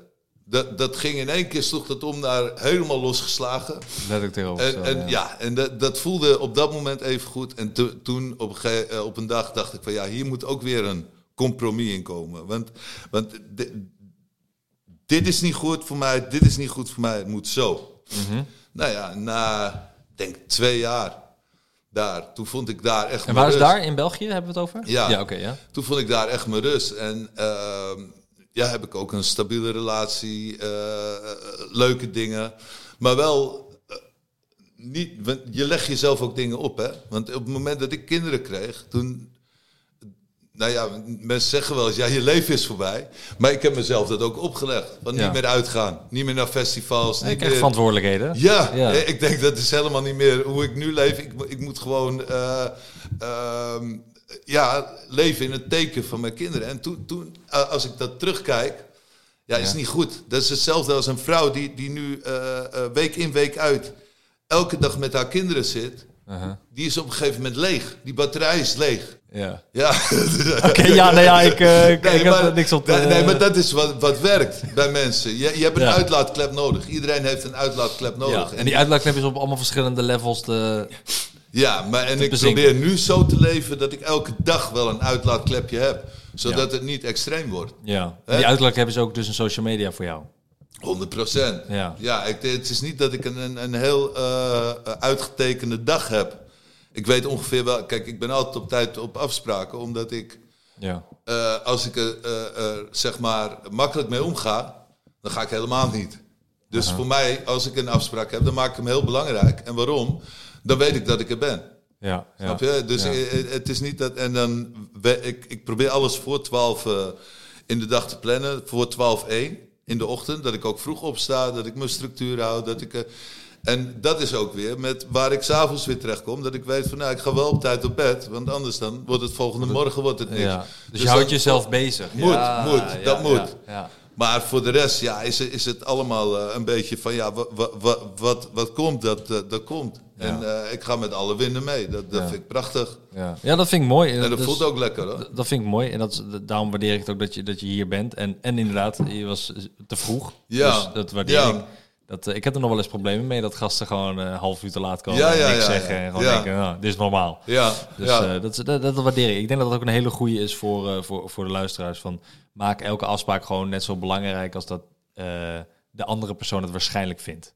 [SPEAKER 3] dat, dat ging in één keer, sloeg dat om naar helemaal losgeslagen.
[SPEAKER 2] Letterlijk tegenover.
[SPEAKER 3] En, en, ja. en dat, dat voelde op dat moment even goed. En to- toen op een, eh, op een dag dacht ik van ja, hier moet ook weer een compromis in komen. Want, want di- dit is niet goed voor mij, dit is niet goed voor mij, het moet zo.
[SPEAKER 2] Mhm.
[SPEAKER 3] Nou ja, na denk twee jaar daar, toen vond ik daar echt
[SPEAKER 2] En waar is
[SPEAKER 3] rust.
[SPEAKER 2] daar? In België hebben we het over?
[SPEAKER 3] Ja.
[SPEAKER 2] Ja, oké, ja.
[SPEAKER 3] Toen vond ik daar echt mijn rust. En ehm, ja, heb ik ook een stabiele relatie, eh, eh, leuke dingen. Maar wel, eh, niet, want je legt jezelf ook dingen op, hè. Want op het moment dat ik kinderen kreeg, toen... Nou ja, mensen zeggen wel eens, ja, je leven is voorbij. Maar ik heb mezelf dat ook opgelegd. Van
[SPEAKER 2] Ja.
[SPEAKER 3] niet meer uitgaan, niet meer naar festivals.
[SPEAKER 2] Ik krijg
[SPEAKER 3] meer...
[SPEAKER 2] verantwoordelijkheden.
[SPEAKER 3] Ja,
[SPEAKER 2] Ja.
[SPEAKER 3] eh, ik denk dat is helemaal niet meer hoe ik nu leef. Ik, ik moet gewoon eh, ehm, ja, leven in het teken van mijn kinderen. En toen, toen eh, als ik dat terugkijk, ja, is
[SPEAKER 2] Ja.
[SPEAKER 3] niet goed. Dat is hetzelfde als een vrouw die, die nu week in, week uit elke dag met haar kinderen zit.
[SPEAKER 2] Uh-huh.
[SPEAKER 3] Die is op een gegeven moment leeg. Die batterij is leeg.
[SPEAKER 2] Ja.
[SPEAKER 3] Ja, [laughs]
[SPEAKER 2] Oké, ja, nee, ja, ik, eh, ik,
[SPEAKER 3] Nee,
[SPEAKER 2] ik heb
[SPEAKER 3] maar,
[SPEAKER 2] er niks op te...
[SPEAKER 3] nee, nee, maar dat is wat, wat werkt bij mensen. Je, je hebt een
[SPEAKER 2] Ja.
[SPEAKER 3] uitlaatklep nodig. Iedereen heeft een uitlaatklep nodig.
[SPEAKER 2] ja. En die uitlaatklep is op allemaal verschillende levels te...
[SPEAKER 3] Ja, maar en ik
[SPEAKER 2] bezinken.
[SPEAKER 3] probeer nu zo te leven dat ik elke dag wel een uitlaatklepje heb. Zodat het niet extreem wordt.
[SPEAKER 2] Ja. Die uitlaatklep is ook dus een social media voor jou.
[SPEAKER 3] 100 procent.
[SPEAKER 2] Ja.
[SPEAKER 3] Ja, ik, het is niet dat ik een, een, een heel eh, uitgetekende dag heb. Ik weet ongeveer wel... Kijk, ik ben altijd op tijd op afspraken, omdat ik...
[SPEAKER 2] Ja.
[SPEAKER 3] eh, als ik er eh, eh, zeg maar makkelijk mee omga, dan ga ik helemaal niet. Dus voor mij, als ik een afspraak heb, dan maak ik hem heel belangrijk. En waarom? Dan weet ik dat ik er ben.
[SPEAKER 2] Ja. ja.
[SPEAKER 3] Snap je? Dus
[SPEAKER 2] Ja.
[SPEAKER 3] eh, het is niet dat. En dan. Ik, ik probeer alles voor 12 eh, in de dag te plannen. Voor 12 1 in de ochtend. Dat ik ook vroeg opsta. Dat ik mijn structuur houd. Dat ik. En dat is ook weer met waar ik s'avonds weer terecht kom. Dat ik weet van nou, ik ga wel op tijd op bed. Want anders dan wordt het volgende morgen wordt het niks.
[SPEAKER 2] Ja. Dus, je houdt jezelf bezig.
[SPEAKER 3] Moet,
[SPEAKER 2] Ja,
[SPEAKER 3] moet, dat moet.
[SPEAKER 2] Ja.
[SPEAKER 3] Maar voor de rest ja, is, het- is het allemaal eh, een beetje van ja, wat, wat, wat, wat komt, dat, eh, dat komt.
[SPEAKER 2] Ja.
[SPEAKER 3] En eh, ik ga met alle winden mee. Dat, dat
[SPEAKER 2] Ja.
[SPEAKER 3] vind ik prachtig.
[SPEAKER 2] Ja. ja, dat vind ik mooi.
[SPEAKER 3] En dat
[SPEAKER 2] Dus-
[SPEAKER 3] voelt ook lekker hoor.
[SPEAKER 2] Dat vind ik mooi en dat, daarom waardeer ik het ook dat je, dat je hier bent. En, en inderdaad, je was te vroeg.
[SPEAKER 3] Ja.
[SPEAKER 2] Dus dat waardeer ik. Dat, eh, ik heb er nog wel eens problemen mee dat gasten gewoon eh, een half uur te laat komen
[SPEAKER 3] Ja,
[SPEAKER 2] en
[SPEAKER 3] ja,
[SPEAKER 2] niks
[SPEAKER 3] ja,
[SPEAKER 2] zeggen.
[SPEAKER 3] ja.
[SPEAKER 2] En gewoon
[SPEAKER 3] Ja.
[SPEAKER 2] denken, nou, dit is normaal.
[SPEAKER 3] Ja,
[SPEAKER 2] Dus
[SPEAKER 3] ja.
[SPEAKER 2] eh, dat, dat, dat waardeer ik. Ik denk dat dat ook een hele goede is voor, eh, voor, voor de luisteraars. Van, maak elke afspraak gewoon net zo belangrijk als dat eh, de andere persoon het waarschijnlijk vindt.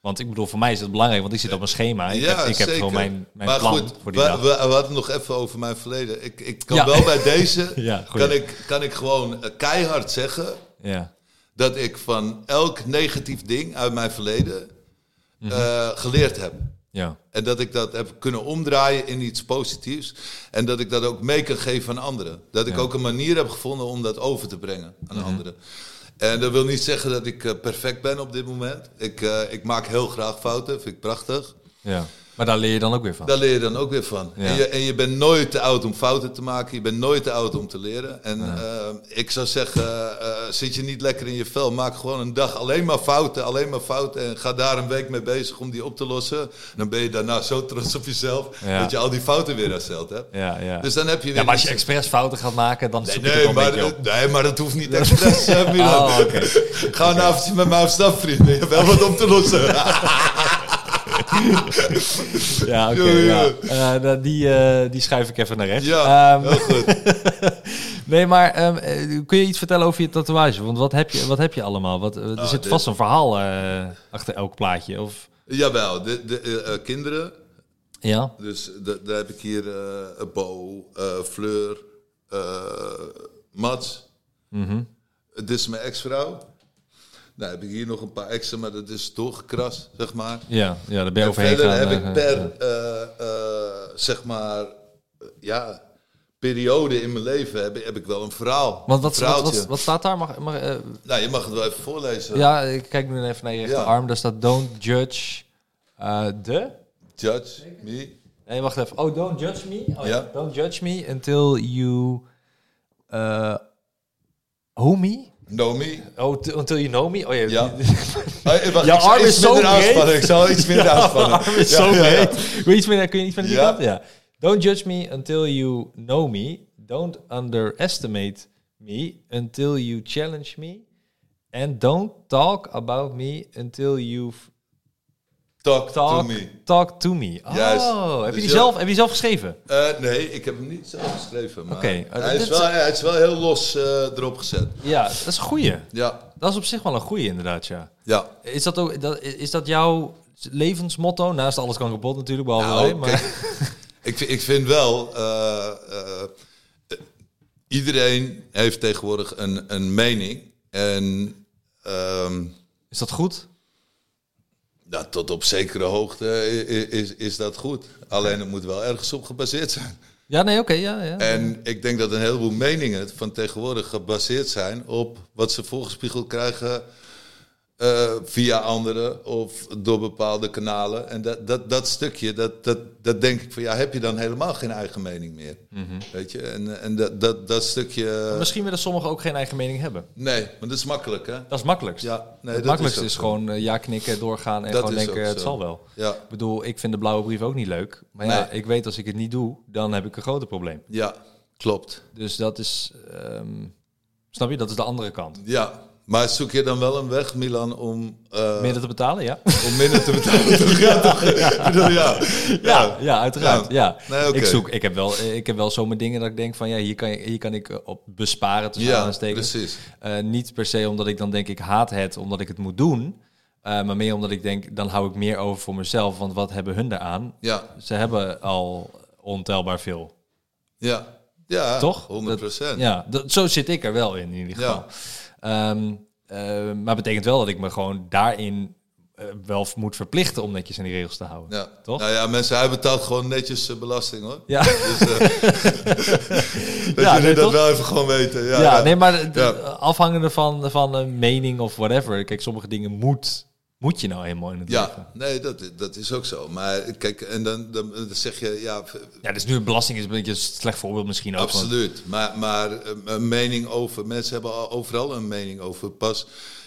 [SPEAKER 2] Want ik bedoel, voor mij is het belangrijk, want ik zit op een schema. Ik heb, ik heb gewoon mijn, mijn
[SPEAKER 3] maar
[SPEAKER 2] plan
[SPEAKER 3] goed,
[SPEAKER 2] voor die
[SPEAKER 3] we,
[SPEAKER 2] dag.
[SPEAKER 3] we, we hadden nog even over mijn verleden. Ik, ik kan
[SPEAKER 2] Ja.
[SPEAKER 3] wel bij [laughs] deze,
[SPEAKER 2] Ja,
[SPEAKER 3] kan, ik, kan ik gewoon eh, keihard zeggen
[SPEAKER 2] Ja,
[SPEAKER 3] dat ik van elk negatief ding uit mijn verleden eh, geleerd heb.
[SPEAKER 2] ja,
[SPEAKER 3] En dat ik dat heb kunnen omdraaien in iets positiefs. En dat ik dat ook mee kan geven aan anderen. Dat ik
[SPEAKER 2] Ja. Mhm.
[SPEAKER 3] ook een manier heb gevonden om dat over te brengen aan anderen. En dat wil niet zeggen dat ik eh, perfect ben op dit moment. Ik, eh, ik maak heel graag fouten, vind ik prachtig.
[SPEAKER 2] ja. Maar daar leer je dan ook weer van.
[SPEAKER 3] Daar leer je dan ook weer van.
[SPEAKER 2] Ja.
[SPEAKER 3] En, je, en je bent nooit te oud om fouten te maken. Je bent nooit te oud om te leren. En eh, ik zou zeggen, eh, zit je niet lekker in je vel, maak gewoon een dag alleen maar fouten, alleen maar fouten. En ga daar een week mee bezig om die op te lossen. Dan ben je daarna zo trots op jezelf
[SPEAKER 2] Ja.
[SPEAKER 3] dat je al die fouten weer hersteld hebt.
[SPEAKER 2] Ja, ja.
[SPEAKER 3] Dus dan heb je weer
[SPEAKER 2] ja, maar als je expres fouten gaat maken, dan
[SPEAKER 3] Nee,
[SPEAKER 2] zoek
[SPEAKER 3] nee, maar,
[SPEAKER 2] beetje op.
[SPEAKER 3] nee, maar dat hoeft niet expres, [laughs] eh, Milan.
[SPEAKER 2] Oh.
[SPEAKER 3] Ga een avondje met mij op stap, vriend. Je hebt wel wat om te lossen. [laughs] [laughs]
[SPEAKER 2] Ja, oké.
[SPEAKER 3] Ja.
[SPEAKER 2] Eh, die, eh, die schuif ik even naar rechts.
[SPEAKER 3] Ja,
[SPEAKER 2] Ehm,
[SPEAKER 3] heel goed. [laughs]
[SPEAKER 2] nee, maar ehm, eh, kun je iets vertellen over je tatoeage? Want wat heb je, wat heb je allemaal? Wat, er
[SPEAKER 3] Ah,
[SPEAKER 2] zit
[SPEAKER 3] dit-
[SPEAKER 2] vast een verhaal achter elk plaatje. Of...
[SPEAKER 3] Jawel, de, de kinderen.
[SPEAKER 2] Ja?
[SPEAKER 3] Dus da- daar heb ik hier eh Bo, Fleur, Mats.
[SPEAKER 2] Mhm.
[SPEAKER 3] Dit is mijn ex-vrouw. Nou heb ik hier nog een paar extra, maar dat is doorgekrast, zeg maar.
[SPEAKER 2] Ja, ja, daar ben je
[SPEAKER 3] En
[SPEAKER 2] overheen
[SPEAKER 3] verder
[SPEAKER 2] gaan.
[SPEAKER 3] heb ik per, eh, eh, zeg maar, ja, periode in mijn leven heb, ik- heb ik wel een verhaal.
[SPEAKER 2] Want wat, wat, wat, wat staat daar? Mag, mag,
[SPEAKER 3] Nou, je mag het wel even voorlezen.
[SPEAKER 2] ja, ik kijk nu even naar je rechterarm. Daar staat don't judge de...
[SPEAKER 3] Judge me.
[SPEAKER 2] Nee, wacht even. Oh, don't judge me. Oh, ja.
[SPEAKER 3] Ja.
[SPEAKER 2] Don't judge me until you... me?
[SPEAKER 3] Know me.
[SPEAKER 2] Oh, until you know me? Oh ja.
[SPEAKER 3] Ja. [laughs] Wacht,
[SPEAKER 2] arm is zo
[SPEAKER 3] minder
[SPEAKER 2] breed.
[SPEAKER 3] Ik zal iets minder [laughs]
[SPEAKER 2] Ja,
[SPEAKER 3] aanspannen.
[SPEAKER 2] arm is
[SPEAKER 3] Ja,
[SPEAKER 2] zo
[SPEAKER 3] ja, ja.
[SPEAKER 2] breed. Kun je iets meer, kun je iets van die
[SPEAKER 3] Ja.
[SPEAKER 2] kant? Ja. Don't judge me until you know me. Don't underestimate me until you challenge me. And don't talk about me until you've
[SPEAKER 3] Talk,
[SPEAKER 2] talk,
[SPEAKER 3] to me.
[SPEAKER 2] talk to me. Oh,
[SPEAKER 3] Juist.
[SPEAKER 2] heb je
[SPEAKER 3] Dus
[SPEAKER 2] die zelf, heb je die zelf geschreven?
[SPEAKER 3] Eh, nee, ik heb hem niet zelf geschreven. Maar
[SPEAKER 2] Oké, eh,
[SPEAKER 3] hij, is wel, hij is wel heel los eh, erop gezet.
[SPEAKER 2] Ja, dat is een goeie.
[SPEAKER 3] Ja,
[SPEAKER 2] Dat is op zich wel een goeie inderdaad, ja.
[SPEAKER 3] ja.
[SPEAKER 2] Is dat, ook, dat, is dat jouw levensmotto? Naast alles kan kapot natuurlijk, behalve
[SPEAKER 3] Nou,
[SPEAKER 2] wij, maar...
[SPEAKER 3] kijk, [laughs] ik, vind- ik vind wel, iedereen heeft tegenwoordig een, een mening. En ehm,
[SPEAKER 2] Is dat goed?
[SPEAKER 3] Nou, tot op zekere hoogte is, is dat goed. Alleen het moet wel ergens op gebaseerd zijn.
[SPEAKER 2] Ja, nee, oké, ja, ja.
[SPEAKER 3] En ik denk dat een heleboel meningen van tegenwoordig gebaseerd zijn op wat ze voorgespiegeld krijgen eh, via anderen of door bepaalde kanalen. En dat, dat, dat stukje, dat, dat, dat denk ik van ja, heb je dan helemaal geen eigen mening meer? Weet je? En, en dat, dat, dat stukje.
[SPEAKER 2] Misschien willen sommigen ook geen eigen mening hebben.
[SPEAKER 3] Nee, maar dat is makkelijk hè?
[SPEAKER 2] Dat is het makkelijkst.
[SPEAKER 3] Ja, nee,
[SPEAKER 2] het makkelijkste
[SPEAKER 3] is
[SPEAKER 2] gewoon eh, ja knikken, doorgaan en
[SPEAKER 3] Dat
[SPEAKER 2] gewoon denken het zal wel.
[SPEAKER 3] Ja,
[SPEAKER 2] Ik bedoel, ik vind de blauwe brief ook niet leuk. Maar ja, ik weet als ik het niet doe, dan heb ik een groter probleem.
[SPEAKER 3] ja, klopt.
[SPEAKER 2] Dus dat is, ehm, snap je, dat is de andere kant.
[SPEAKER 3] Ja, maar zoek je dan wel een weg, Milan, om, eh,
[SPEAKER 2] Minder te betalen, ja.
[SPEAKER 3] om minder te betalen? [laughs] toch? ja, toch? Ja.
[SPEAKER 2] Ja, ja, uiteraard. Ja.
[SPEAKER 3] Nee.
[SPEAKER 2] Ik zoek, ik heb wel, ik heb wel zomaar dingen dat ik denk van ja, hier kan, hier kan ik eh, op besparen tussen
[SPEAKER 3] Ja,
[SPEAKER 2] aanstekens.
[SPEAKER 3] precies.
[SPEAKER 2] Eh, niet per se omdat ik dan denk ik haat het, omdat ik het moet doen. maar meer omdat ik denk, dan hou ik meer over voor mezelf. Want wat hebben hun daaraan?
[SPEAKER 3] Ja,
[SPEAKER 2] Ze hebben al ontelbaar veel.
[SPEAKER 3] ja. Ja,
[SPEAKER 2] Toch?
[SPEAKER 3] 100 procent.
[SPEAKER 2] Ja, dat, zo zit ik er wel in, in ieder geval. Ehm, eh, maar betekent wel dat ik me gewoon daarin eh, wel moet verplichten om netjes aan die regels te houden.
[SPEAKER 3] Ja.
[SPEAKER 2] Toch?
[SPEAKER 3] Nou ja, mensen, hij betaalt gewoon netjes eh, belasting hoor.
[SPEAKER 2] Ja.
[SPEAKER 3] Dus, [laughs] [laughs] dat
[SPEAKER 2] Ja,
[SPEAKER 3] jullie
[SPEAKER 2] nee,
[SPEAKER 3] dat
[SPEAKER 2] toch?
[SPEAKER 3] wel even gewoon weten. Ja,
[SPEAKER 2] Ja,
[SPEAKER 3] ja.
[SPEAKER 2] nee, maar afhangende van, van een mening of whatever. Kijk, sommige dingen moet, moet je nou helemaal in het leven.
[SPEAKER 3] Ja, nee, dat, dat is ook zo. Maar kijk, en dan, dan, dan zeg je, ja,
[SPEAKER 2] Ja, dus nu belasting is een beetje een slecht voorbeeld misschien ook.
[SPEAKER 3] absoluut. Maar, maar eh, een mening over, mensen hebben al- overal een mening over. Pas,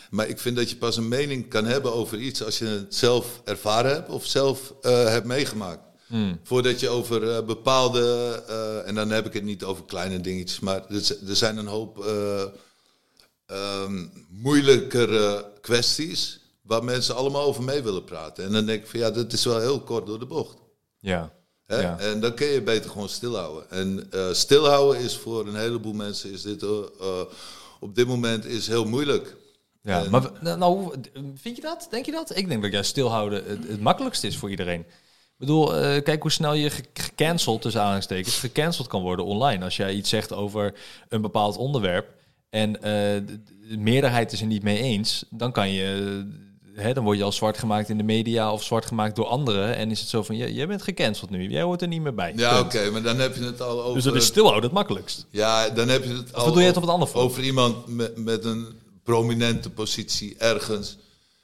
[SPEAKER 3] maar ik vind dat je pas een mening kan hebben over iets als je het zelf ervaren hebt of zelf eh, hebt meegemaakt.
[SPEAKER 2] Hmm.
[SPEAKER 3] Voordat je over eh, bepaalde, eh, en dan heb ik het niet over kleine dingetjes, maar er, er zijn een hoop ehm, moeilijkere kwesties waar mensen allemaal over mee willen praten. En dan denk ik van ja, dat is wel heel kort door de bocht.
[SPEAKER 2] Ja.
[SPEAKER 3] Hè?
[SPEAKER 2] Ja.
[SPEAKER 3] En dan kun je beter gewoon stilhouden. En eh, stilhouden is voor een heleboel mensen is dit, eh, op dit moment is heel moeilijk.
[SPEAKER 2] Ja,
[SPEAKER 3] En-
[SPEAKER 2] maar nou, vind je dat? Denk je dat? Ik denk dat juist stilhouden het, het makkelijkste is voor iedereen. Ik bedoel, eh, kijk hoe snel je ge- gecanceld, tussen aanhalingstekens, gecanceld kan worden online. Als jij iets zegt over een bepaald onderwerp en de, de meerderheid is er niet mee eens, dan kan je, hè, dan word je al zwart gemaakt in de media of zwart gemaakt door anderen. En is het zo van, jij bent gecanceld nu, jij hoort er niet meer bij.
[SPEAKER 3] Ja, oké, maar dan heb je het al over.
[SPEAKER 2] Dus dat is stilhouden het makkelijkst.
[SPEAKER 3] Ja, dan heb je het al
[SPEAKER 2] bedoel je het op een ander vlak?
[SPEAKER 3] over iemand met, met een prominente positie ergens.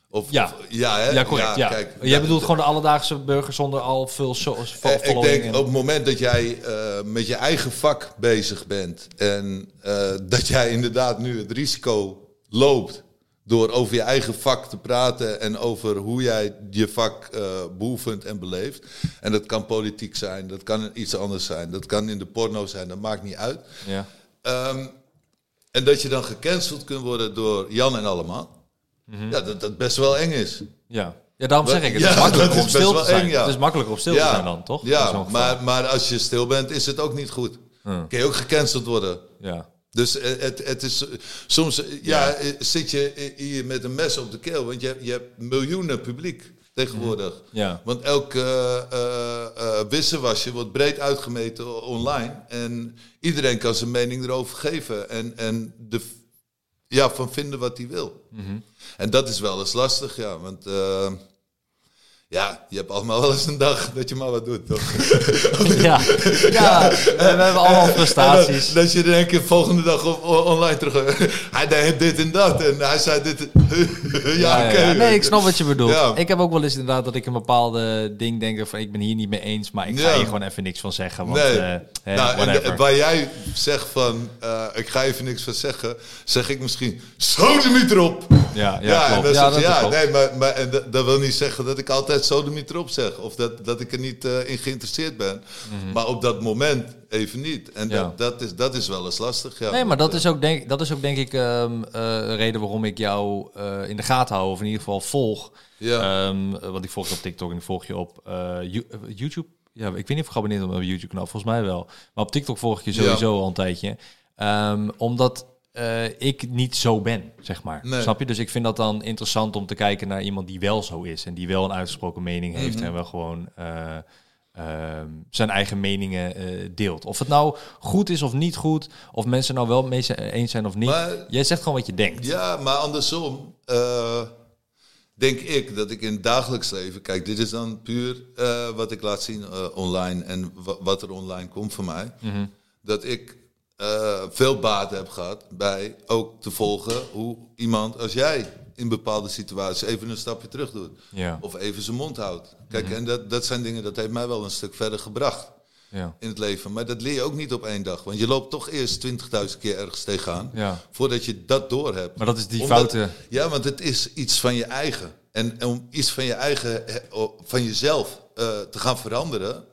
[SPEAKER 3] Of,
[SPEAKER 2] Ja.
[SPEAKER 3] of- ja, hè?
[SPEAKER 2] Ja, correct. Ja,
[SPEAKER 3] kijk,
[SPEAKER 2] Jij bedoelt gewoon de alledaagse burger zonder al veel so
[SPEAKER 3] Eh. Ik denk
[SPEAKER 2] en-
[SPEAKER 3] op het moment dat jij eh, met je eigen vak bezig bent en eh, dat jij inderdaad nu het risico loopt door over je eigen vak te praten en over hoe jij je vak eh beoefent en beleeft. En dat kan politiek zijn, dat kan iets anders zijn, dat kan in de porno zijn, dat maakt niet uit.
[SPEAKER 2] Ja.
[SPEAKER 3] Ehm, en dat je dan gecanceld kunt worden door Jan en allemaal. Ja, dat dat best wel eng is.
[SPEAKER 2] Ja. ja, daarom zeg ik, het
[SPEAKER 3] Ja,
[SPEAKER 2] is makkelijker om stil te zijn.
[SPEAKER 3] eng, ja.
[SPEAKER 2] Het is makkelijker om stil te zijn dan, toch?
[SPEAKER 3] Ja, maar, maar als je stil bent, is het ook niet goed. Kun je ook gecanceld worden.
[SPEAKER 2] Ja.
[SPEAKER 3] Dus eh, het, het is eh, soms eh, ja, zit je hier met een mes op de keel, want je, hebt- je hebt miljoenen publiek tegenwoordig.
[SPEAKER 2] Ja.
[SPEAKER 3] Want elk eh, eh, wisselwasje wordt breed uitgemeten online en iedereen kan zijn mening erover geven en, en de, ja, van vinden wat hij wil. En dat is wel eens lastig, ja, want ja, je hebt allemaal wel eens een dag dat je maar wat doet, toch? [laughs] [laughs]
[SPEAKER 2] Ja. ja, we hebben allemaal frustraties.
[SPEAKER 3] En dat, dat je een keer volgende dag op, online terug... [laughs] Hij deed dit en dat en hij zei dit... ja.
[SPEAKER 2] Nee, ik snap wat je bedoelt. Ik heb ook wel eens inderdaad dat ik een bepaalde ding denk van ik ben hier niet mee eens, maar ik ga hier gewoon even niks van zeggen. Want,
[SPEAKER 3] Nee.
[SPEAKER 2] eh,
[SPEAKER 3] nou, en de- waar jij zegt van, eh, ik ga even niks van zeggen, zeg ik misschien, sodemiet erop.
[SPEAKER 2] Ja, ja, klopt. Ja, dat
[SPEAKER 3] ja,
[SPEAKER 2] klopt.
[SPEAKER 3] nee, maar, maar en dat, dat wil niet zeggen dat ik altijd sodemiet erop zeg. Of dat, dat ik er niet eh, in geïnteresseerd ben. Maar op dat moment even niet. En
[SPEAKER 2] Mhm. Ja.
[SPEAKER 3] dat, dat, is, dat is wel eens lastig, ja.
[SPEAKER 2] Nee, maar dat is ook denk, dat is ook denk ik ehm, eh, een reden waarom ik jou eh, in de gaten hou, of in ieder geval volg.
[SPEAKER 3] Ja.
[SPEAKER 2] Ehm, eh, want ik volg je op TikTok en ik volg je op eh, Yo- eh, YouTube. Ja, ik weet niet of ik geabonneerd ben op mijn YouTube-kanaal, volgens mij wel. Maar op TikTok volg ik je sowieso al een tijdje. Ehm, omdat eh, ik niet zo ben, zeg maar.
[SPEAKER 3] Nee.
[SPEAKER 2] Snap je? Dus ik vind dat dan interessant om te kijken naar iemand die wel zo is. En die wel een uitgesproken mening heeft
[SPEAKER 3] Mhm.
[SPEAKER 2] en wel gewoon... eh, ehm, zijn eigen meningen eh, deelt. Of het nou goed is of niet goed, of mensen nou wel mee eens zijn of niet.
[SPEAKER 3] Maar-
[SPEAKER 2] Jij zegt gewoon wat je denkt.
[SPEAKER 3] Ja, maar andersom denk ik dat ik in het dagelijks leven... Kijk, dit is dan puur wat ik laat zien online en wa- wat er online komt voor mij.
[SPEAKER 2] Mhm.
[SPEAKER 3] Dat ik eh, veel baat heb gehad bij ook te volgen hoe iemand als jij... in bepaalde situaties even een stapje terug doet.
[SPEAKER 2] Ja.
[SPEAKER 3] Of even zijn mond houdt. Kijk,
[SPEAKER 2] Mhm.
[SPEAKER 3] en dat, dat zijn dingen, dat heeft mij wel een stuk verder gebracht
[SPEAKER 2] Ja.
[SPEAKER 3] in het leven. Maar dat leer je ook niet op één dag. Want je loopt toch eerst 20.000 keer ergens tegenaan.
[SPEAKER 2] Ja.
[SPEAKER 3] Voordat je dat door hebt.
[SPEAKER 2] Maar dat is die
[SPEAKER 3] Omdat-
[SPEAKER 2] foute-
[SPEAKER 3] Ja, want het is iets van je eigen. En om iets van je eigen, eh, van jezelf eh, te gaan veranderen.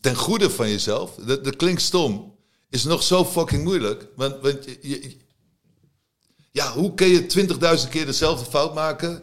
[SPEAKER 3] Ten goede van jezelf. Dat, dat klinkt stom. Is nog zo fucking moeilijk. Want, want je, je- ja, hoe kun je 20.000 keer dezelfde fout maken?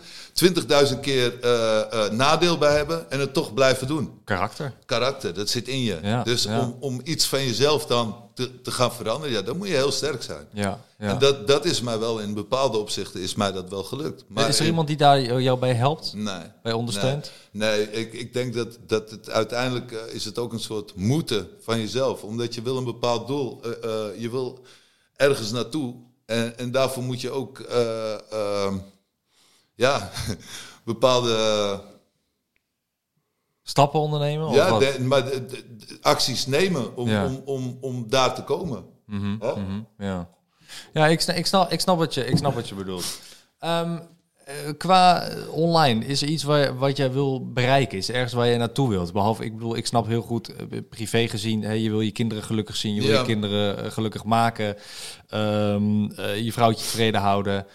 [SPEAKER 3] 20.000 keer eh, eh, nadeel bij hebben en het toch blijven doen?
[SPEAKER 2] Karakter.
[SPEAKER 3] karakter, dat zit in je.
[SPEAKER 2] Ja,
[SPEAKER 3] dus
[SPEAKER 2] ja.
[SPEAKER 3] Om, om iets van jezelf dan te, te gaan veranderen, ja, dan moet je heel sterk zijn.
[SPEAKER 2] Ja. ja.
[SPEAKER 3] En dat, dat is mij wel in bepaalde opzichten is mij dat wel gelukt. Maar
[SPEAKER 2] is er
[SPEAKER 3] in-
[SPEAKER 2] iemand die daar jou bij helpt?
[SPEAKER 3] Nee.
[SPEAKER 2] bij ondersteunt?
[SPEAKER 3] Nee, nee ik, ik denk dat, dat het uiteindelijk eh, is het ook een soort moeten van jezelf. Omdat je wil een bepaald doel, je wil ergens naartoe. En, en daarvoor moet je ook eh, ehm, ja, [laughs] bepaalde
[SPEAKER 2] Stappen ondernemen? Of
[SPEAKER 3] ja, de- maar de- acties nemen om,
[SPEAKER 2] Ja.
[SPEAKER 3] om, om, om daar te komen.
[SPEAKER 2] Mhm, ja, ja ik, snap, ik, snap, ik, snap wat je, ik snap wat je bedoelt. Ehm, eh, qua eh, online, is er iets waar, wat jij wil bereiken? Is er ergens waar je naartoe wilt? Behalve, ik bedoel, ik snap heel goed, eh, privé gezien, hè, je wil je kinderen gelukkig zien, je wil
[SPEAKER 3] Ja.
[SPEAKER 2] je kinderen eh, gelukkig maken, ehm, eh, je vrouwtje tevreden houden,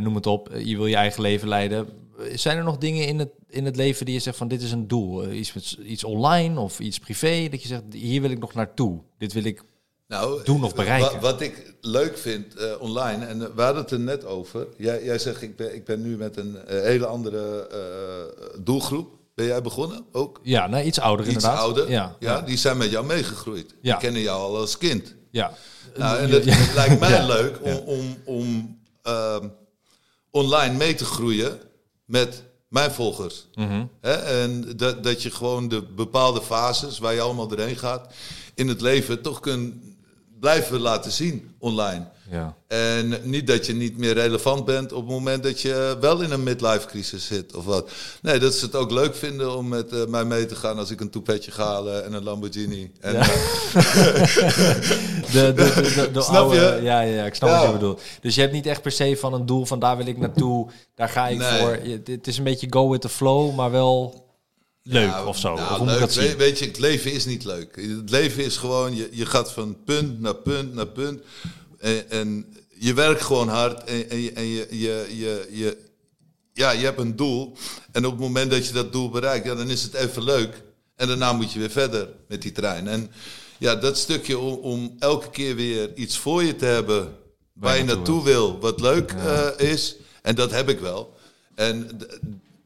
[SPEAKER 2] noem het op. Je wil je eigen leven leiden. Zijn er nog dingen in het, in het leven die je zegt van dit is een doel? Iets, met, iets online of iets privé, dat je zegt hier wil ik nog naartoe. Dit wil ik
[SPEAKER 3] Nou,
[SPEAKER 2] Doen of bereiken.
[SPEAKER 3] Wat, wat ik leuk vind eh, online, en eh, we hadden het er net over. Jij, jij zegt, ik ben, ik ben nu met een eh, hele andere doelgroep. Ben jij begonnen ook?
[SPEAKER 2] Ja, nou, iets ouder
[SPEAKER 3] Iets
[SPEAKER 2] inderdaad.
[SPEAKER 3] ouder.
[SPEAKER 2] Ja,
[SPEAKER 3] Ja, die zijn met jou meegegroeid.
[SPEAKER 2] Ja.
[SPEAKER 3] Die kennen jou al als kind.
[SPEAKER 2] ja.
[SPEAKER 3] Nou, en het, lijkt mij leuk om, om, om ehm, online mee te groeien met mijn volgers.
[SPEAKER 2] Mhm.
[SPEAKER 3] En dat, dat je gewoon de bepaalde fases waar je allemaal doorheen gaat in het leven toch kunt blijven laten zien. online.
[SPEAKER 2] Ja.
[SPEAKER 3] En niet dat je niet meer relevant bent op het moment dat je wel in een midlife crisis zit of wat. Nee, dat ze het ook leuk vinden om met eh, mij mee te gaan als ik een toepetje ga halen en een Lamborghini. En,
[SPEAKER 2] Ja.
[SPEAKER 3] eh, [laughs]
[SPEAKER 2] De, de, de, [laughs]
[SPEAKER 3] Snap je?
[SPEAKER 2] Ja, ja, ik snap
[SPEAKER 3] Ja.
[SPEAKER 2] wat je bedoelt. Dus je hebt niet echt per se van een doel van daar wil ik naartoe, daar ga ik
[SPEAKER 3] Nee.
[SPEAKER 2] voor. Je- Het is een beetje go with the flow, maar wel leuk
[SPEAKER 3] Nou,
[SPEAKER 2] of zo.
[SPEAKER 3] nou,
[SPEAKER 2] of
[SPEAKER 3] leuk.
[SPEAKER 2] dat zien?
[SPEAKER 3] We- Weet je, het leven is niet leuk. Het leven is gewoon, je, je gaat van punt naar punt naar punt. En, en je werkt gewoon hard en, en, je, en je, je, je, je, ja, je hebt een doel. En op het moment dat je dat doel bereikt, ja, dan is het even leuk. En daarna moet je weer verder met die trein. En ja, dat stukje om, om elke keer weer iets voor je te hebben waar je
[SPEAKER 2] naartoe
[SPEAKER 3] wil, wat leuk eh, is. En dat heb ik wel. En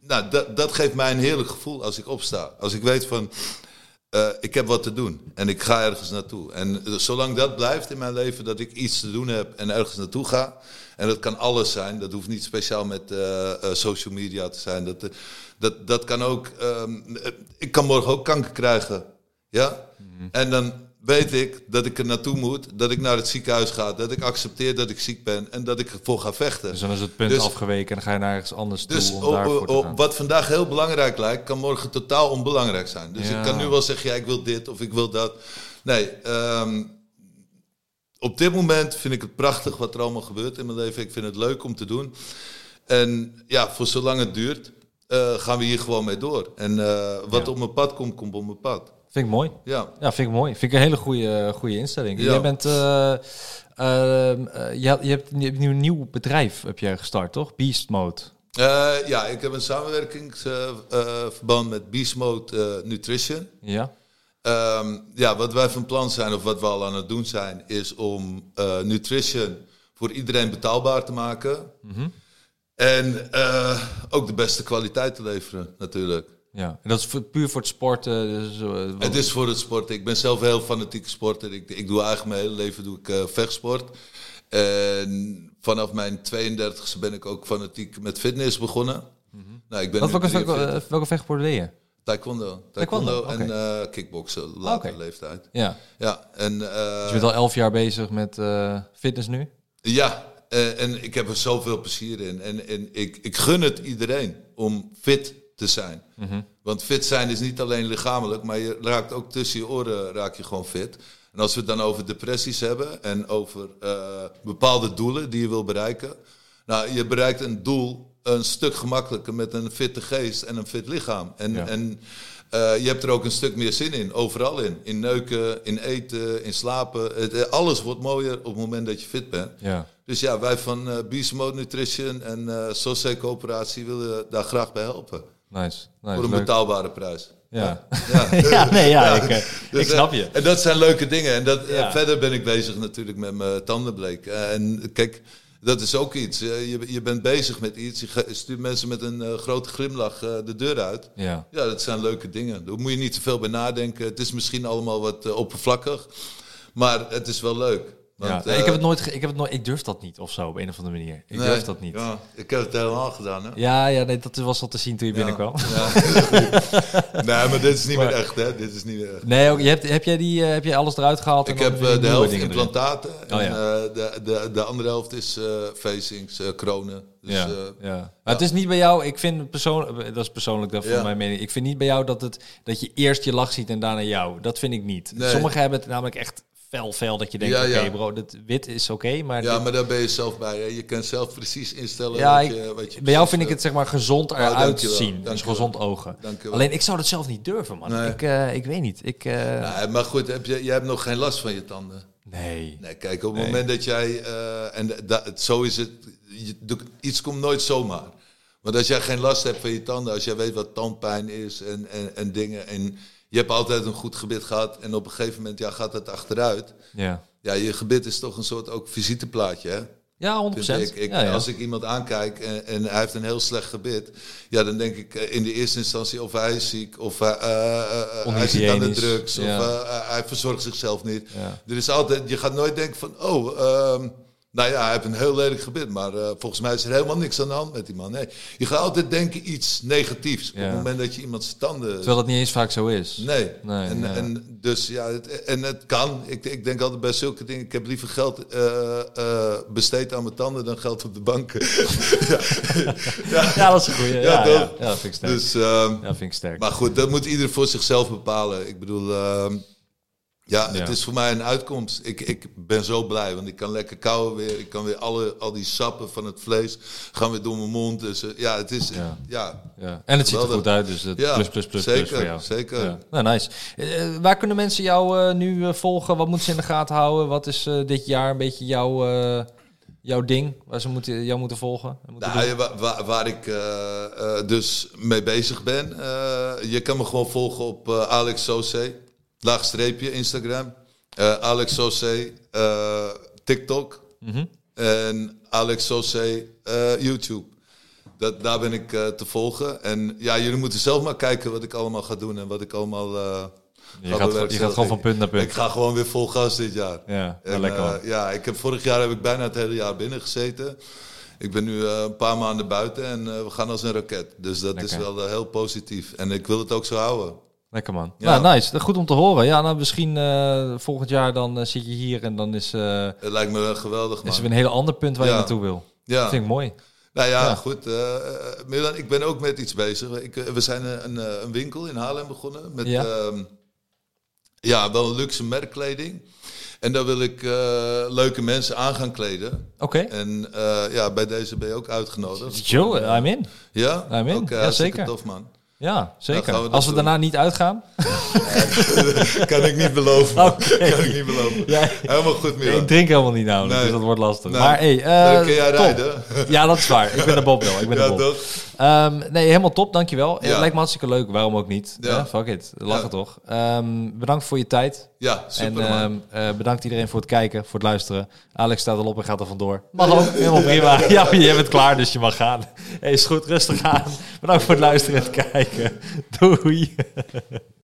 [SPEAKER 3] nou, dat, dat geeft mij een heerlijk gevoel als ik opsta. Als ik weet van, eh, ik heb wat te doen en ik ga ergens naartoe. En eh, zolang dat blijft in mijn leven, dat ik iets te doen heb en ergens naartoe ga. En dat kan alles zijn. Dat hoeft niet speciaal met eh, social media te zijn. Dat, dat, dat kan ook. ehm, eh, ik kan morgen ook kanker krijgen. Ja? En dan weet ik dat ik er naartoe moet. Dat ik naar het ziekenhuis ga. Dat ik accepteer dat ik ziek ben. En dat ik ervoor ga vechten.
[SPEAKER 2] Dus dan is het punt
[SPEAKER 3] Dus-
[SPEAKER 2] afgeweken en dan ga je naar ergens anders toe
[SPEAKER 3] Dus
[SPEAKER 2] om
[SPEAKER 3] o-
[SPEAKER 2] daarvoor
[SPEAKER 3] o-
[SPEAKER 2] te
[SPEAKER 3] o-
[SPEAKER 2] gaan.
[SPEAKER 3] wat vandaag heel belangrijk lijkt, kan morgen totaal onbelangrijk zijn. Dus
[SPEAKER 2] Ja.
[SPEAKER 3] ik kan nu wel zeggen, ja, ik wil dit of ik wil dat. Nee, ehm, op dit moment vind ik het prachtig wat er allemaal gebeurt in mijn leven. Ik vind het leuk om te doen. En ja, voor zolang het duurt, eh, gaan we hier gewoon mee door. En eh, wat
[SPEAKER 2] Ja.
[SPEAKER 3] op mijn pad komt, komt op mijn pad.
[SPEAKER 2] Vind ik mooi.
[SPEAKER 3] Ja.
[SPEAKER 2] Ja, vind ik mooi. Vind ik een hele goede, goede instelling.
[SPEAKER 3] Ja.
[SPEAKER 2] Jij bent, ehm, eh, je, je hebt je hebt nu een nieuw bedrijf heb jij gestart, toch? Beast Mode.
[SPEAKER 3] Eh, ja, ik heb een samenwerkingsverband met Beast Mode Nutrition.
[SPEAKER 2] Ja.
[SPEAKER 3] Ehm, ja, wat wij van plan zijn, of wat we al aan het doen zijn, is om nutrition voor iedereen betaalbaar te maken. En eh, ook de beste kwaliteit te leveren, natuurlijk.
[SPEAKER 2] Ja. En dat is voor- puur voor het sporten. Dus, eh,
[SPEAKER 3] Het is voor het sporten. Ik ben zelf heel fanatieke sporter. Ik, ik doe eigenlijk mijn hele leven doe ik, eh, vechtsport. En vanaf mijn 32e ben ik ook fanatiek met fitness begonnen. Nou, ik ben
[SPEAKER 2] wat,
[SPEAKER 3] nu
[SPEAKER 2] welke, welke,
[SPEAKER 3] 43.
[SPEAKER 2] eh, welke vechtsport deed je?
[SPEAKER 3] Taekwondo.
[SPEAKER 2] Taekwondo,
[SPEAKER 3] Taekwondo, en eh kickboksen, latere leeftijd.
[SPEAKER 2] Ja.
[SPEAKER 3] Ja, en...
[SPEAKER 2] Dus
[SPEAKER 3] eh,
[SPEAKER 2] je bent al elf jaar bezig met eh, fitness nu?
[SPEAKER 3] Ja, eh, en ik heb er zoveel plezier in. En, en ik, ik gun het iedereen om fit te zijn. Want fit zijn is niet alleen lichamelijk, maar je raakt ook tussen je oren raak je gewoon fit. En als we het dan over depressies hebben en over eh, bepaalde doelen die je wil bereiken. Nou, je bereikt een doel een stuk gemakkelijker met een fitte geest en een fit lichaam. En,
[SPEAKER 2] Ja.
[SPEAKER 3] en eh, je hebt er ook een stuk meer zin in, overal in. In neuken, in eten, in slapen. Het, eh, alles wordt mooier op het moment dat je fit bent.
[SPEAKER 2] Ja.
[SPEAKER 3] Dus ja, wij van Beast Mode Nutrition en eh Sosé Coöperatie willen daar graag bij helpen.
[SPEAKER 2] Nice. nice.
[SPEAKER 3] voor een
[SPEAKER 2] leuk.
[SPEAKER 3] betaalbare prijs.
[SPEAKER 2] Ja.
[SPEAKER 3] Ja. [laughs]
[SPEAKER 2] ja, nee, ja, ik, eh,
[SPEAKER 3] Dus,
[SPEAKER 2] ik snap
[SPEAKER 3] eh,
[SPEAKER 2] je.
[SPEAKER 3] En dat zijn leuke dingen. En dat, eh,
[SPEAKER 2] Ja.
[SPEAKER 3] verder ben ik bezig natuurlijk met mijn tandenbleek. En kijk, dat is ook iets. Je, je bent bezig met iets. Je stuurt mensen met een grote glimlach de deur uit.
[SPEAKER 2] Ja.
[SPEAKER 3] Ja, dat zijn leuke dingen. Daar moet je niet te veel bij nadenken. Het is misschien allemaal wat oppervlakkig. Maar het is wel leuk.
[SPEAKER 2] Ja. Nee, ik
[SPEAKER 3] eh,
[SPEAKER 2] heb het nooit, ik heb het nooit, ik durf dat niet of zo op een of andere manier. Ik
[SPEAKER 3] nee,
[SPEAKER 2] durf dat niet. Ja,
[SPEAKER 3] Ja, ik heb het helemaal gedaan. Hè?
[SPEAKER 2] ja, nee, dat was al te zien toen je
[SPEAKER 3] Ja,
[SPEAKER 2] binnenkwam.
[SPEAKER 3] ja. [laughs] nee, maar dit is niet
[SPEAKER 2] Maar-
[SPEAKER 3] meer echt, hè? Dit is niet meer echt.
[SPEAKER 2] Nee, ook, je hebt, heb, jij die, eh, heb jij alles eruit gehaald? en
[SPEAKER 3] Ik heb eh, de helft
[SPEAKER 2] erin?
[SPEAKER 3] implantaten en
[SPEAKER 2] Oh, ja.
[SPEAKER 3] eh, de, de, de andere helft is eh facings, kronen. Dus,
[SPEAKER 2] ja, ja. Maar het is niet bij jou, ik vind persoonlijk, dat is persoonlijk dat voor
[SPEAKER 3] Ja.
[SPEAKER 2] mijn mening. Ik vind niet bij jou dat, het, dat je eerst je lach ziet en daarna jou. Dat vind ik niet.
[SPEAKER 3] Nee.
[SPEAKER 2] Sommigen hebben het namelijk echt fel, fel dat je denkt,
[SPEAKER 3] Ja,
[SPEAKER 2] oké
[SPEAKER 3] ja.
[SPEAKER 2] bro, dit wit is oké, maar,
[SPEAKER 3] ja,
[SPEAKER 2] dit-
[SPEAKER 3] maar daar ben je zelf bij. Hè? Je kan zelf precies instellen
[SPEAKER 2] Ja,
[SPEAKER 3] wat je, wat je
[SPEAKER 2] bij jou vind ik het zeg maar gezond
[SPEAKER 3] Oh,
[SPEAKER 2] eruit zien. Dus gezond ogen.
[SPEAKER 3] Dankjewel.
[SPEAKER 2] Alleen ik zou dat zelf niet durven, man.
[SPEAKER 3] Nee.
[SPEAKER 2] Ik, eh, ik weet niet. Ik, eh,
[SPEAKER 3] Nee, maar goed, heb je, jij hebt nog geen last van je tanden.
[SPEAKER 2] nee.
[SPEAKER 3] Nee, kijk, op het
[SPEAKER 2] Nee.
[SPEAKER 3] moment dat jij... eh, en da, het- zo is het... je- iets komt nooit zomaar. Want als jij geen last hebt van je tanden... Als jij weet wat tandpijn is en, en, en dingen... En je hebt altijd een goed gebit gehad... En op een gegeven moment ja, gaat het achteruit.
[SPEAKER 2] Ja.
[SPEAKER 3] Ja, je gebit is toch een soort ook visiteplaatje, hè?
[SPEAKER 2] Ja, 100%.
[SPEAKER 3] Vind ik. Ik,
[SPEAKER 2] ja, ja.
[SPEAKER 3] Als ik iemand aankijk en, en hij heeft een heel slecht gebit, ja, dan denk ik eh, in de eerste instantie of hij is ziek, of hij, eh, eh, hij zit aan de drugs, of
[SPEAKER 2] ja.
[SPEAKER 3] hij verzorgt zichzelf niet.
[SPEAKER 2] Ja.
[SPEAKER 3] Er is altijd, je gaat nooit denken van, oh, ehm, Nou ja, hij heeft een heel lelijk gebit, maar eh, volgens mij is er helemaal niks aan de hand met die man. Nee, je gaat altijd denken iets negatiefs op het moment dat je iemand zijn tanden...
[SPEAKER 2] Terwijl dat niet eens vaak zo is.
[SPEAKER 3] Nee.
[SPEAKER 2] Nee,
[SPEAKER 3] en,
[SPEAKER 2] ja.
[SPEAKER 3] en dus ja, het, en het kan. Ik, ik denk altijd bij zulke dingen, ik heb liever geld eh, eh, besteed aan mijn tanden dan geld op de bank. [laughs] ja. ja.
[SPEAKER 2] Dat is een goeie. Ja, dat vind ik sterk.
[SPEAKER 3] Dus, ehm,
[SPEAKER 2] ja, dat vind ik sterk.
[SPEAKER 3] maar goed, dat moet ieder voor zichzelf bepalen. Ik bedoel, ehm, ja, het
[SPEAKER 2] Ja.
[SPEAKER 3] is voor mij een uitkomst. Ik, ik ben zo blij, want ik kan lekker kauwen weer. Ik kan weer alle, al die sappen van het vlees gaan weer door mijn mond. Dus eh, ja, het is,
[SPEAKER 2] Ja.
[SPEAKER 3] ja,
[SPEAKER 2] Ja. En het ziet er goed uit, dus
[SPEAKER 3] Ja,
[SPEAKER 2] plus, plus, plus,
[SPEAKER 3] zeker,
[SPEAKER 2] plus voor jou.
[SPEAKER 3] zeker.
[SPEAKER 2] Nou, nice. Eh, waar kunnen mensen jou eh, nu eh, volgen? Wat moeten ze in de gaten houden? Wat is eh, dit jaar een beetje jouw, eh, jouw ding? Waar ze moeten, jou moeten volgen? en Moeten
[SPEAKER 3] Nou, waar, waar, waar ik eh, eh, dus mee bezig ben. eh, je kan me gewoon volgen op eh, Alex Sose, laagstreepje Instagram. Eh, Alex Sose, eh, TikTok.
[SPEAKER 2] Mhm.
[SPEAKER 3] En Alex Sose, eh, YouTube. Dat, daar ben ik te volgen. En ja, jullie moeten zelf maar kijken wat ik allemaal ga doen en wat ik allemaal.
[SPEAKER 2] Je
[SPEAKER 3] ga
[SPEAKER 2] gaat, je gaat gewoon van punt naar punt.
[SPEAKER 3] Ik ga gewoon weer vol gas dit jaar.
[SPEAKER 2] ja,
[SPEAKER 3] En,
[SPEAKER 2] lekker
[SPEAKER 3] eh, ja, ik heb, vorig jaar heb ik bijna het hele jaar binnen gezeten. Ik ben nu een paar maanden buiten en we gaan als een raket. Dus dat is wel heel positief. En ik wil het ook zo houden.
[SPEAKER 2] Lekker man.
[SPEAKER 3] Ja.
[SPEAKER 2] Nou, nice. Goed om te horen. Ja, nou misschien eh, volgend jaar dan eh, zit je hier en dan is, eh,
[SPEAKER 3] Het lijkt me wel geweldig, man.
[SPEAKER 2] is er weer een heel ander punt waar je
[SPEAKER 3] Ja.
[SPEAKER 2] naartoe wil.
[SPEAKER 3] ja.
[SPEAKER 2] Dat vind ik mooi.
[SPEAKER 3] Nou ja,
[SPEAKER 2] Ja.
[SPEAKER 3] goed. Milan, ik ben ook met iets bezig. Ik, we zijn een, een, eh, een winkel in Haarlem begonnen. Met
[SPEAKER 2] Ja.
[SPEAKER 3] ja. ja, wel luxe merkkleding. En daar wil ik eh, leuke mensen aan gaan kleden.
[SPEAKER 2] Oké.
[SPEAKER 3] En eh, ja, bij deze ben je ook uitgenodigd.
[SPEAKER 2] Joe, I'm in.
[SPEAKER 3] Ja,
[SPEAKER 2] I'm in.
[SPEAKER 3] Oké,
[SPEAKER 2] Ja,
[SPEAKER 3] hartstikke
[SPEAKER 2] zeker.
[SPEAKER 3] tof, man.
[SPEAKER 2] Ja, zeker.
[SPEAKER 3] we dat
[SPEAKER 2] Als we
[SPEAKER 3] doen.
[SPEAKER 2] daarna niet uitgaan. [laughs]
[SPEAKER 3] kan ik niet beloven. [laughs] Kan ik niet beloven.
[SPEAKER 2] Ja,
[SPEAKER 3] Helemaal goed, Milan.
[SPEAKER 2] ik drink helemaal niet nou,
[SPEAKER 3] Nee.
[SPEAKER 2] dus dat wordt lastig.
[SPEAKER 3] Nee.
[SPEAKER 2] Maar hey,
[SPEAKER 3] kun jij
[SPEAKER 2] top.
[SPEAKER 3] rijden.
[SPEAKER 2] Ja, dat is waar. Ik ben de Bob wel. Ik ben de
[SPEAKER 3] Ja,
[SPEAKER 2] Bob. Ehm, nee, helemaal top. Dankjewel.
[SPEAKER 3] Ja.
[SPEAKER 2] Het lijkt me hartstikke leuk. Waarom ook niet?
[SPEAKER 3] Ja.
[SPEAKER 2] Ja. fuck it. Lachen
[SPEAKER 3] Ja.
[SPEAKER 2] toch. Ehm, bedankt voor je tijd.
[SPEAKER 3] Ja, super,
[SPEAKER 2] en ehm, eh, bedankt iedereen voor het kijken, voor het luisteren. Alex staat al op en gaat er vandoor. Mag ook. [laughs] Helemaal prima. [laughs] Ja, maar je bent klaar, dus je mag gaan. Hey, is goed. Rustig aan. Bedankt voor het luisteren en het kijken. [laughs] Doei.